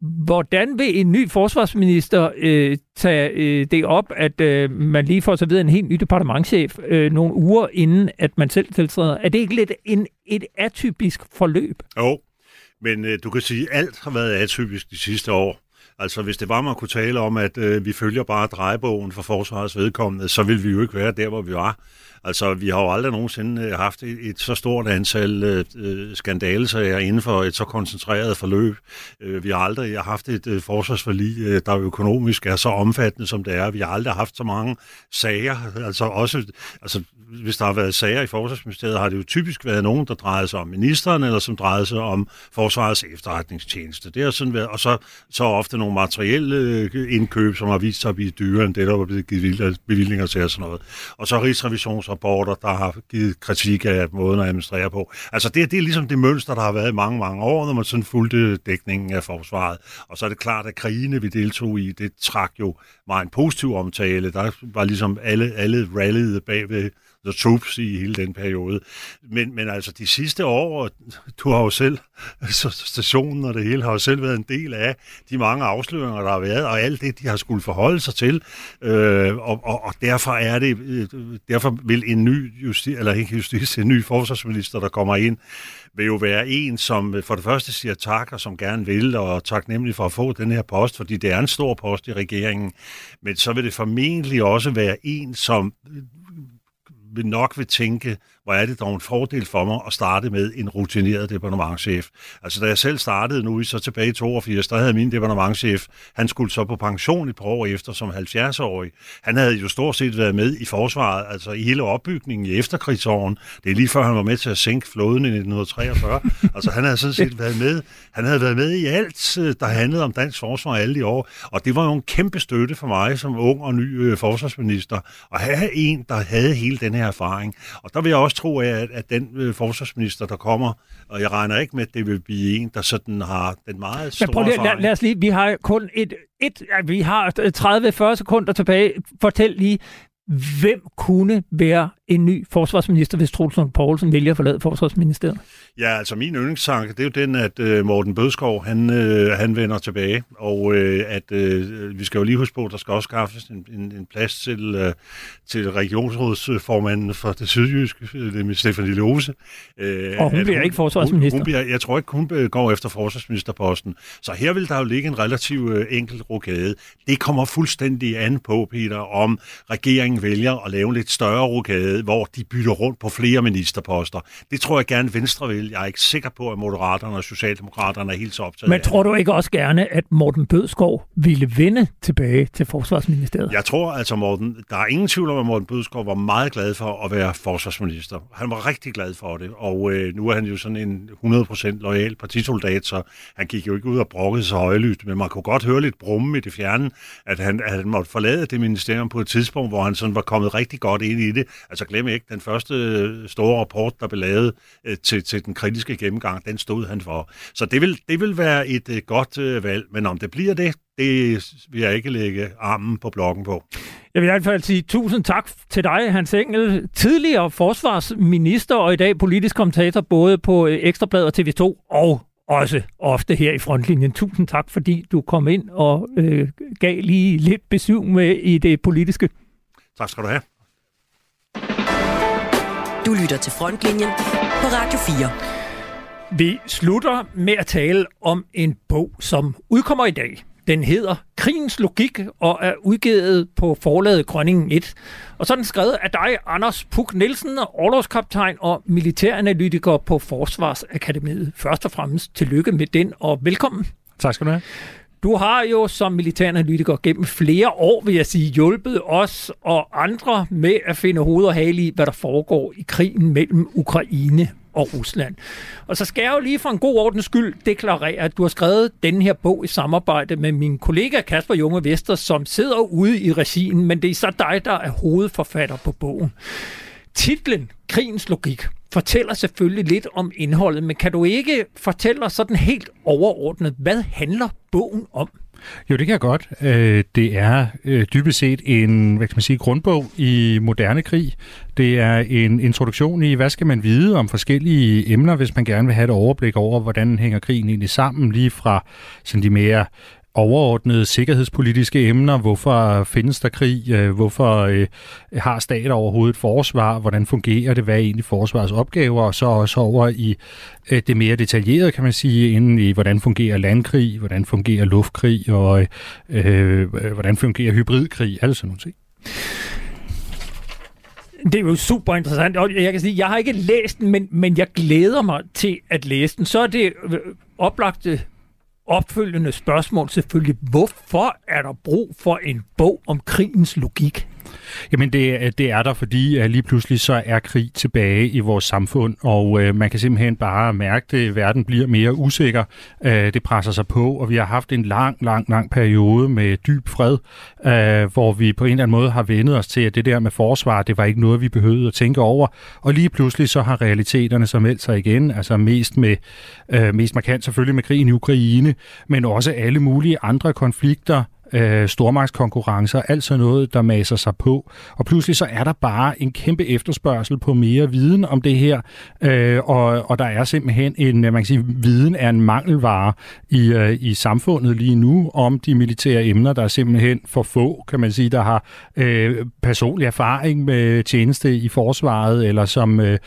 Hvordan vil en ny forsvarsminister øh, tage øh, det op, at øh, man lige får så videre en helt ny departementchef øh, nogle uger inden, at man selv tiltræder? Er det ikke lidt en, et atypisk forløb? Jo, men øh, du kan sige, at alt har været atypisk de sidste år. Altså, hvis det var, man kunne tale om, at øh, vi følger bare drejebogen for forsvarets vedkommende, så ville vi jo ikke være der, hvor vi var. Altså, vi har jo aldrig nogensinde øh, haft et, et så stort antal øh, øh, skandalesager inden for et så koncentreret forløb. Øh, vi har aldrig haft et øh, forsvarsforlig, øh, der økonomisk er så omfattende, som det er. Vi har aldrig haft så mange sager. Altså, også, altså, hvis der har været sager i Forsvarsministeriet, har det jo typisk været nogen, der drejede sig om ministeren, eller som drejede sig om Forsvarets efterretningstjeneste. Det har sådan været, og så, så ofte nogle materielle øh, indkøb, som har vist sig at blive dyrere end det, der var blevet givet bevillinger til og sådan noget. Og så rigsrevisionsrapporter, der har givet kritik af måden at administrere på. Altså det, det er ligesom det mønster, der har været i mange, mange år, når man sådan fulgte dækningen af forsvaret. Og så er det klart, at krigene, vi deltog i, det trak jo meget en positiv omtale. Der var ligesom alle, alle rallyede bagved The Troops i hele den periode. Men, men altså de sidste år, du har jo selv, så stationen og det hele har jo selv været en del af de mange afsløringer, der har været, og alt det, de har skulle forholde sig til. Øh, og, og, og derfor er det, øh, derfor vil en ny justi, eller ikke justis, en ny forsvarsminister, der kommer ind, vil jo være en, som for det første siger tak, og som gerne vil, og tak nemlig for at få den her post, fordi det er en stor post i regeringen. Men så vil det formentlig også være en, som vil nok vil tænke, hvor er det dog en fordel for mig at starte med en rutineret departementchef. Altså da jeg selv startede nu, så tilbage i 82, der havde min departementchef, han skulle så på pension et par år efter som 70-årig. Han havde jo stort set været med i forsvaret, altså i hele opbygningen i efterkrigsåren. Det er lige før han var med til at sænke flåden i 1943. altså han havde sådan set været med, han havde været med i alt, der handlede om dansk forsvar alle de år. Og det var jo en kæmpe støtte for mig som ung og ny øh, forsvarsminister at have en, der havde hele den her erfaring. Og der vil jeg også tro af, at, at den øh, forsvarsminister, der kommer, og jeg regner ikke med, at det vil blive en, der sådan har den meget store Men prøv lige, lad, lad os lige, vi har kun et, et vi har 30-40 sekunder tilbage. Fortæl lige, hvem kunne være en ny forsvarsminister, hvis Troels Lund Poulsen vælger at forlade forsvarsministeriet? Ja, altså min yndlingstanke, det er jo den, at uh, Morten Bødskov, han, uh, han vender tilbage, og uh, at uh, vi skal jo lige huske på, at der skal også skaffes en, en, en plads til, uh, til regionsrådsformanden for det sydjyske, med Stefanie Lose. Uh, og hun bliver hun, ikke forsvarsminister? Hun, hun bliver, jeg tror ikke, hun går efter forsvarsministerposten. Så her vil der jo ligge en relativt uh, enkel rokade. Det kommer fuldstændig an på, Peter, om regeringen vælger at lave en lidt større rokade, hvor de bytter rundt på flere ministerposter. Det tror jeg gerne Venstre vil jeg er ikke sikker på, at Moderaterne og Socialdemokraterne er helt så optaget Men tror du ikke også gerne, at Morten Bødskov ville vende tilbage til Forsvarsministeriet? Jeg tror altså, Morten, der er ingen tvivl om, at Morten Bødskov var meget glad for at være forsvarsminister. Han var rigtig glad for det, og øh, nu er han jo sådan en 100% lojal partisoldat, så han gik jo ikke ud og brokkede sig højlydt, men man kunne godt høre lidt brumme i det fjerne, at han, at han måtte forlade det ministerium på et tidspunkt, hvor han sådan var kommet rigtig godt ind i det. Altså glem ikke, den første øh, store rapport, der blev lavet øh, til, til den kritiske gennemgang, den stod han for. Så det vil, det vil være et uh, godt valg, men om det bliver det, det vil jeg ikke lægge armen på blokken på. Jeg vil i hvert fald sige tusind tak til dig, Hans Engel, tidligere forsvarsminister og i dag politisk kommentator både på øh, Ekstrabladet og TV2 og også ofte her i frontlinjen. Tusind tak, fordi du kom ind og øh, gav lige lidt besøg med i det politiske. Tak skal du have. Du lytter til Frontlinjen på Radio 4. Vi slutter med at tale om en bog, som udkommer i dag. Den hedder Krigens Logik og er udgivet på forlaget Grønningen 1. Og så er den skrevet af dig, Anders Puk Nielsen, overlovskaptajn og militæranalytiker på Forsvarsakademiet. Først og fremmest tillykke med den, og velkommen. Tak skal du have. Du har jo som militæranalytiker gennem flere år, vil jeg sige, hjulpet os og andre med at finde hoved og hale i, hvad der foregår i krigen mellem Ukraine og Rusland. Og så skal jeg jo lige for en god ordens skyld deklarere, at du har skrevet den her bog i samarbejde med min kollega Kasper Junge Vester, som sidder ude i regien, men det er så dig, der er hovedforfatter på bogen. Titlen Krigens Logik fortæller selvfølgelig lidt om indholdet, men kan du ikke fortælle os sådan helt overordnet, hvad handler bogen om? Jo, det kan jeg godt. Øh, det er øh, dybest set en hvad kan man sige, grundbog i moderne krig. Det er en introduktion i, hvad skal man vide om forskellige emner, hvis man gerne vil have et overblik over, hvordan hænger krigen egentlig sammen, lige fra sådan de mere overordnede sikkerhedspolitiske emner. Hvorfor findes der krig? Øh, hvorfor øh, har stater overhovedet et forsvar? Hvordan fungerer det? Hvad er egentlig forsvarets opgaver? Og så også over i øh, det mere detaljerede, kan man sige, inden i, hvordan fungerer landkrig? Hvordan fungerer luftkrig? Og øh, hvordan fungerer hybridkrig? Alle sådan nogle ting. Det er jo super interessant, og jeg kan sige, jeg har ikke læst den, men, men jeg glæder mig til at læse den. Så er det oplagte opfølgende spørgsmål selvfølgelig, hvorfor er der brug for en bog om krigens logik? Jamen det, det er der, fordi øh, lige pludselig så er krig tilbage i vores samfund, og øh, man kan simpelthen bare mærke det, verden bliver mere usikker, øh, det presser sig på, og vi har haft en lang, lang, lang periode med dyb fred, øh, hvor vi på en eller anden måde har vendet os til, at det der med forsvar, det var ikke noget, vi behøvede at tænke over, og lige pludselig så har realiteterne så meldt sig igen, altså mest med øh, mest markant selvfølgelig med krigen i Ukraine, men også alle mulige andre konflikter, øh, stormagtskonkurrencer, alt sådan noget, der maser sig på. Og pludselig så er der bare en kæmpe efterspørgsel på mere viden om det her, øh, og, og der er simpelthen en, øh, man kan sige, viden er en mangelvare i, øh, i samfundet lige nu om de militære emner, der er simpelthen for få, kan man sige, der har øh, personlig erfaring med tjeneste i forsvaret, eller som, øh,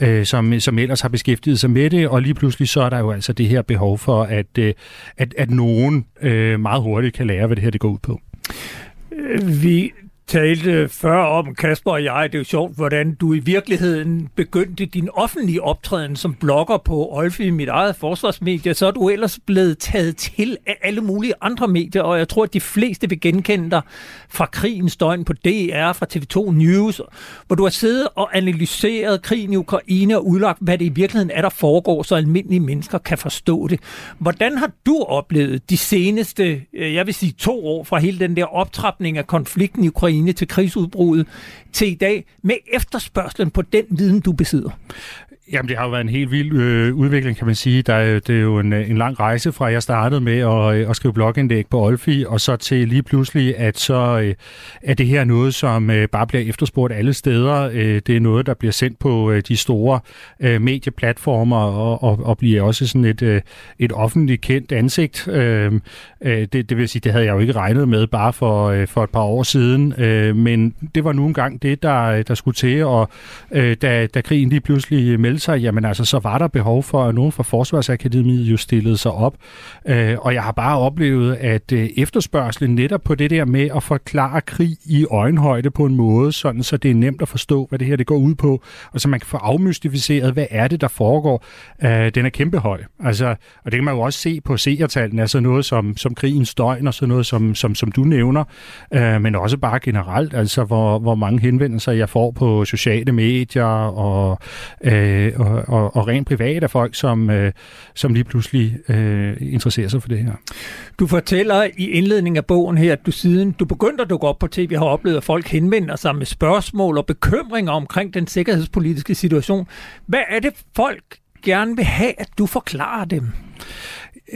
øh som, som ellers har beskæftiget sig med det, og lige pludselig så er der jo altså det her behov for, at, øh, at, at nogen øh, meget hurtigt kan lære, hvad det her det går ud på. Øh, vi talte øh, før om, Kasper og jeg, det er jo sjovt, hvordan du i virkeligheden begyndte din offentlige optræden som blogger på Olfi, mit eget forsvarsmedie, så er du ellers blevet taget til af alle mulige andre medier, og jeg tror, at de fleste vil genkende dig fra krigens døgn på DR, fra TV2 News, hvor du har siddet og analyseret krigen i Ukraine og udlagt, hvad det i virkeligheden er, der foregår, så almindelige mennesker kan forstå det. Hvordan har du oplevet de seneste, øh, jeg vil sige to år, fra hele den der optrapning af konflikten i Ukraine Ukraine til krigsudbruddet til i dag med efterspørgselen på den viden, du besidder? Jamen, det har jo været en helt vild øh, udvikling, kan man sige. Der er, det er jo en, øh, en lang rejse fra, jeg startede med at, øh, at skrive blogindlæg på Olfi, og så til lige pludselig, at så øh, er det her noget, som øh, bare bliver efterspurgt alle steder. Øh, det er noget, der bliver sendt på øh, de store øh, medieplatformer, og, og, og bliver også sådan et, øh, et offentligt kendt ansigt. Øh, øh, det, det vil sige, det havde jeg jo ikke regnet med bare for, øh, for et par år siden, øh, men det var nu engang det, der, der skulle til, og øh, da, da krigen lige pludselig meldte sig, jamen altså, så var der behov for, at nogen fra Forsvarsakademiet jo stillede sig op. Øh, og jeg har bare oplevet, at øh, efterspørgselen netop på det der med at forklare krig i øjenhøjde på en måde, sådan så det er nemt at forstå, hvad det her det går ud på, og så man kan få afmystificeret, hvad er det, der foregår, øh, den er kæmpe høj. Altså, og det kan man jo også se på seertallene, altså noget som, som krigens døgn og sådan noget, som, som, som du nævner, øh, men også bare generelt, altså hvor, hvor mange henvendelser jeg får på sociale medier og øh, øh, og, og, og rent privat af folk, som, øh, som lige pludselig øh, interesserer sig for det her. Du fortæller i indledningen af bogen her, at du siden du begyndte at dukke op på tv, har oplevet, at folk henvender sig med spørgsmål og bekymringer omkring den sikkerhedspolitiske situation. Hvad er det, folk gerne vil have, at du forklarer dem?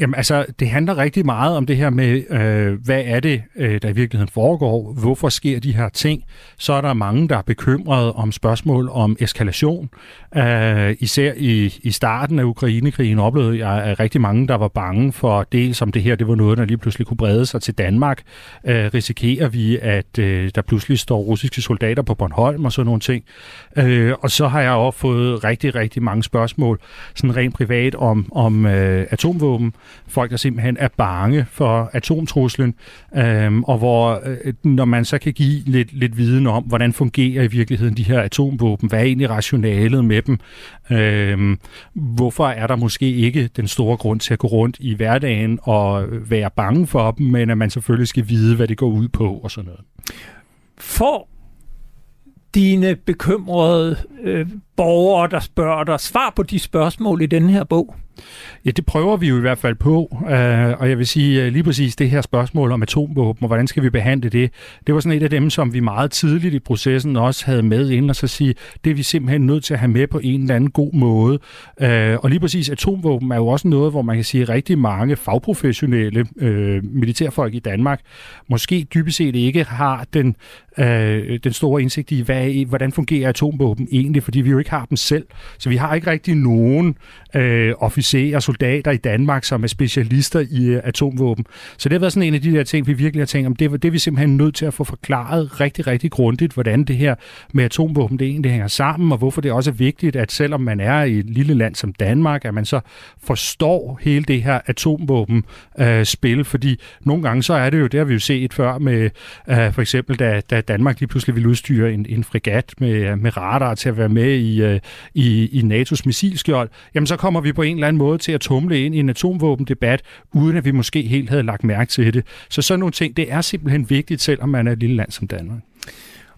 Jamen altså, det handler rigtig meget om det her med, øh, hvad er det, øh, der i virkeligheden foregår? Hvorfor sker de her ting? Så er der mange, der er bekymrede om spørgsmål om eskalation. Øh, især i, i starten af Ukrainekrigen oplevede jeg at rigtig mange, der var bange for dels om det her, det var noget, der lige pludselig kunne brede sig til Danmark. Øh, risikerer vi, at øh, der pludselig står russiske soldater på Bornholm og sådan nogle ting. Øh, og så har jeg også fået rigtig, rigtig mange spørgsmål, sådan rent privat om, om øh, atomvåben folk, der simpelthen er bange for atomtruslen, øhm, og hvor øh, når man så kan give lidt, lidt viden om, hvordan fungerer i virkeligheden de her atomvåben, hvad er egentlig rationalet med dem, øhm, hvorfor er der måske ikke den store grund til at gå rundt i hverdagen og være bange for dem, men at man selvfølgelig skal vide, hvad det går ud på og sådan noget. For dine bekymrede øh, borgere, der spørger dig svar på de spørgsmål i den her bog? Ja, det prøver vi jo i hvert fald på, øh, og jeg vil sige øh, lige præcis det her spørgsmål om atomvåben, og hvordan skal vi behandle det, det var sådan et af dem, som vi meget tidligt i processen også havde med ind, og så sige, det er vi simpelthen nødt til at have med på en eller anden god måde. Øh, og lige præcis atomvåben er jo også noget, hvor man kan sige, at rigtig mange fagprofessionelle øh, militærfolk i Danmark måske dybest set ikke har den, øh, den store indsigt i, hvad, hvordan fungerer atomvåben egentlig, fordi vi jo ikke har dem selv. Så vi har ikke rigtig nogen øh, officerer og soldater i Danmark, som er specialister i øh, atomvåben. Så det har været sådan en af de der ting, vi virkelig har tænkt om, det, det er vi simpelthen nødt til at få forklaret rigtig, rigtig grundigt, hvordan det her med atomvåben det egentlig hænger sammen, og hvorfor det også er vigtigt, at selvom man er i et lille land som Danmark, at man så forstår hele det her atomvåben-spil, øh, fordi nogle gange så er det jo, det har vi jo set før med, øh, for eksempel da, da Danmark lige pludselig ville udstyre en, en fregat med, med radar til at være med i, øh, i, i NATO's missilskjold, jamen så kommer vi på en eller anden måde til at tumle ind i en atomvåbendebat, uden at vi måske helt havde lagt mærke til det. Så sådan nogle ting, det er simpelthen vigtigt, selvom man er et lille land som Danmark.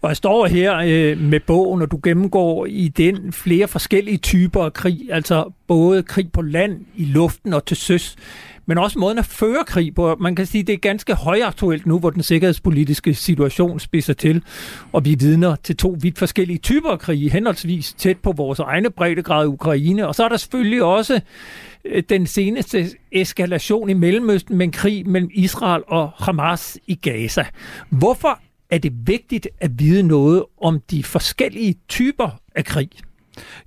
Og jeg står her øh, med bogen, og du gennemgår i den flere forskellige typer af krig, altså både krig på land, i luften og til søs men også måden at føre krig på. Man kan sige, at det er ganske højaktuelt nu, hvor den sikkerhedspolitiske situation spidser til, og vi vidner til to vidt forskellige typer af krig, henholdsvis tæt på vores egne breddegrad i Ukraine, og så er der selvfølgelig også øh, den seneste eskalation i Mellemøsten med en krig mellem Israel og Hamas i Gaza. Hvorfor er det vigtigt at vide noget om de forskellige typer af krig?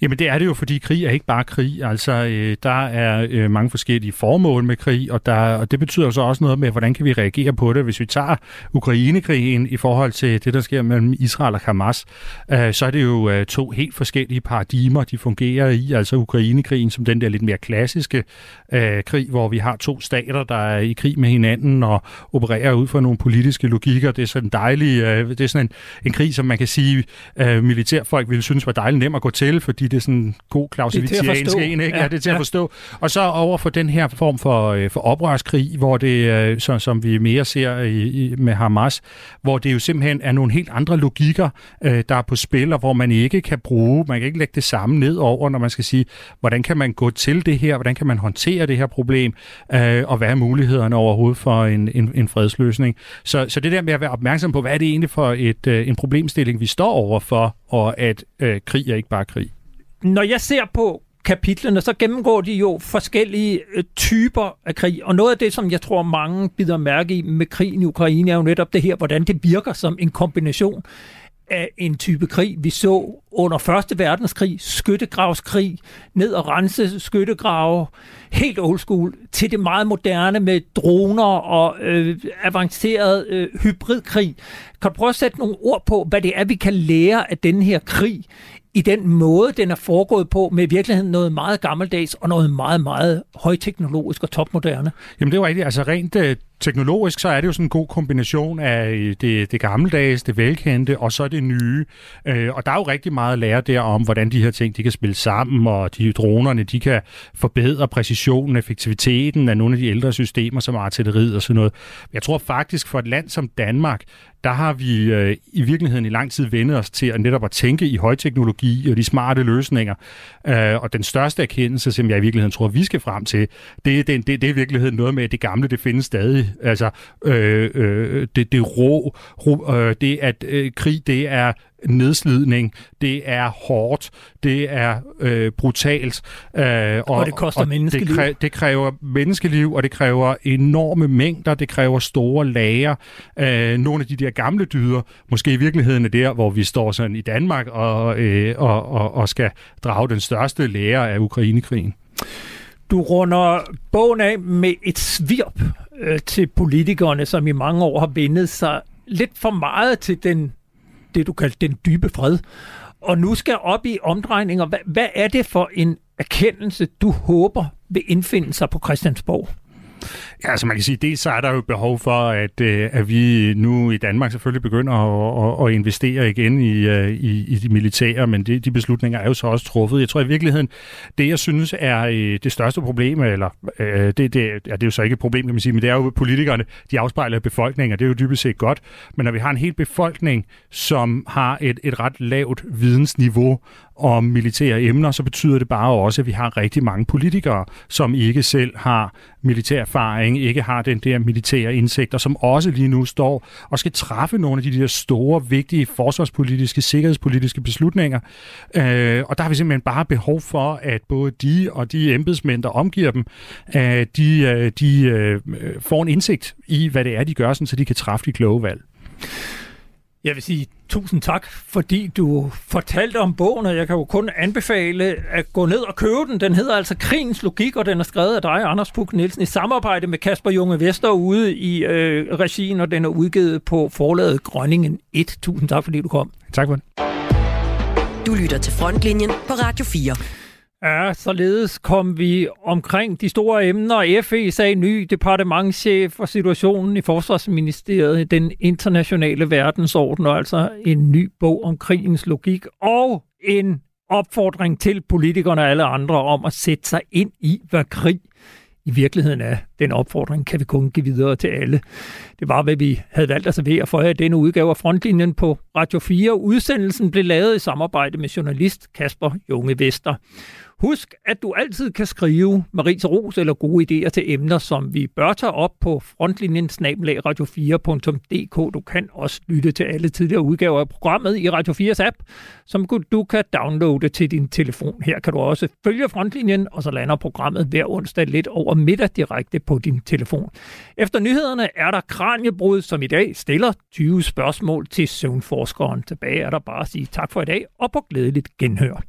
Jamen det er det jo, fordi krig er ikke bare krig. Altså øh, der er øh, mange forskellige formål med krig, og, der, og det betyder så også noget med, hvordan kan vi reagere på det. Hvis vi tager Ukrainekrigen i forhold til det, der sker mellem Israel og Hamas, øh, så er det jo øh, to helt forskellige paradigmer, de fungerer i. Altså Ukrainekrigen som den der lidt mere klassiske øh, krig, hvor vi har to stater, der er i krig med hinanden og opererer ud fra nogle politiske logikker. Det er sådan dejlig, øh, det er sådan en, en krig, som man kan sige, øh, militærfolk ville synes var dejligt nem at gå til, fordi det er sådan en god klausevitiansk en, ikke? Ja, ja, det er til ja. at forstå. Og så over for den her form for, øh, for oprørskrig, hvor det, øh, så, som vi mere ser i, i, med Hamas, hvor det jo simpelthen er nogle helt andre logikker, øh, der er på spil, og hvor man ikke kan bruge, man kan ikke lægge det samme ned over, når man skal sige, hvordan kan man gå til det her, hvordan kan man håndtere det her problem, øh, og hvad er mulighederne overhovedet for en, en, en fredsløsning. Så, så det der med at være opmærksom på, hvad er det egentlig for et, øh, en problemstilling, vi står overfor, og at øh, krig er ikke bare krig når jeg ser på kapitlerne, så gennemgår de jo forskellige øh, typer af krig. Og noget af det, som jeg tror mange bider mærke i med krigen i Ukraine, er jo netop det her, hvordan det virker som en kombination af en type krig. Vi så under Første Verdenskrig skyttegravskrig, ned og rense skyttegrave, helt old school, til det meget moderne med droner og øh, avanceret øh, hybridkrig. Kan du prøve at sætte nogle ord på, hvad det er, vi kan lære af den her krig i den måde, den er foregået på, med i virkeligheden noget meget gammeldags og noget meget, meget højteknologisk og topmoderne. Jamen det er jo rigtigt. Altså rent øh, teknologisk, så er det jo sådan en god kombination af øh, det, det gammeldags, det velkendte, og så det nye. Øh, og der er jo rigtig meget at lære der om, hvordan de her ting de kan spille sammen, og de dronerne, de kan forbedre præcisionen, effektiviteten af nogle af de ældre systemer, som artilleriet og sådan noget. Jeg tror faktisk, for et land som Danmark, der har vi øh, i virkeligheden i lang tid vendet os til at netop at tænke i højteknologi og de smarte løsninger. Øh, og den største erkendelse, som jeg i virkeligheden tror, vi skal frem til, det, det, det, det er i virkeligheden noget med, at det gamle, det findes stadig. Altså, øh, øh, det, det rå, rå øh, det at øh, krig, det er nedslidning, det er hårdt, det er øh, brutalt. Øh, og, og det koster og menneskeliv. Det, kræ, det kræver menneskeliv, og det kræver enorme mængder, det kræver store lager. Øh, nogle af de der gamle dyder, måske i virkeligheden er der, hvor vi står sådan i Danmark og, øh, og, og, og skal drage den største lære af Ukrainekrigen. Du runder bogen af med et svirp øh, til politikerne, som i mange år har vendet sig lidt for meget til den det, du kalder den dybe fred. Og nu skal op i omdrejninger. Hvad, hvad er det for en erkendelse, du håber vil indfinde sig på Christiansborg? Ja, altså man kan sige, dels så er der jo behov for, at, øh, at vi nu i Danmark selvfølgelig begynder at, at, investere igen i, øh, i, i de militære, men de, de beslutninger er jo så også truffet. Jeg tror i virkeligheden, det jeg synes er øh, det største problem, eller det, det, ja, det er jo så ikke et problem, kan man sige, men det er jo politikerne, de afspejler befolkningen, og det er jo dybest set godt. Men når vi har en hel befolkning, som har et, et ret lavt vidensniveau om militære emner, så betyder det bare også, at vi har rigtig mange politikere, som ikke selv har militær erfaring, ikke har den der militære indsigt, og som også lige nu står og skal træffe nogle af de der store, vigtige forsvarspolitiske, sikkerhedspolitiske beslutninger. Øh, og der har vi simpelthen bare behov for, at både de og de embedsmænd, der omgiver dem, øh, de, øh, de øh, får en indsigt i, hvad det er, de gør, sådan, så de kan træffe de kloge valg. Jeg vil sige tusind tak, fordi du fortalte om bogen, og jeg kan jo kun anbefale at gå ned og købe den. Den hedder altså Krigens Logik, og den er skrevet af dig, Anders Puk Nielsen, i samarbejde med Kasper Junge Vester ude i øh, regien, og den er udgivet på forlaget Grønningen 1. Tusind tak, fordi du kom. Tak for det. Du lytter til Frontlinjen på Radio 4. Ja, således kom vi omkring de store emner. FE sagde ny departementchef og situationen i Forsvarsministeriet, den internationale verdensorden, og altså en ny bog om krigens logik, og en opfordring til politikerne og alle andre om at sætte sig ind i, hvad krig i virkeligheden er. Den opfordring kan vi kun give videre til alle. Det var, hvad vi havde valgt at servere for her denne udgave af Frontlinjen på Radio 4. Udsendelsen blev lavet i samarbejde med journalist Kasper Junge Vester. Husk, at du altid kan skrive Maries Ros eller gode idéer til emner, som vi bør tage op på frontlinjen radio4.dk. Du kan også lytte til alle tidligere udgaver af programmet i Radio 4's app, som du kan downloade til din telefon. Her kan du også følge frontlinjen, og så lander programmet hver onsdag lidt over middag direkte på din telefon. Efter nyhederne er der Kranjebrud, som i dag stiller 20 spørgsmål til søvnforskeren. Tilbage er der bare at sige tak for i dag, og på glædeligt genhør.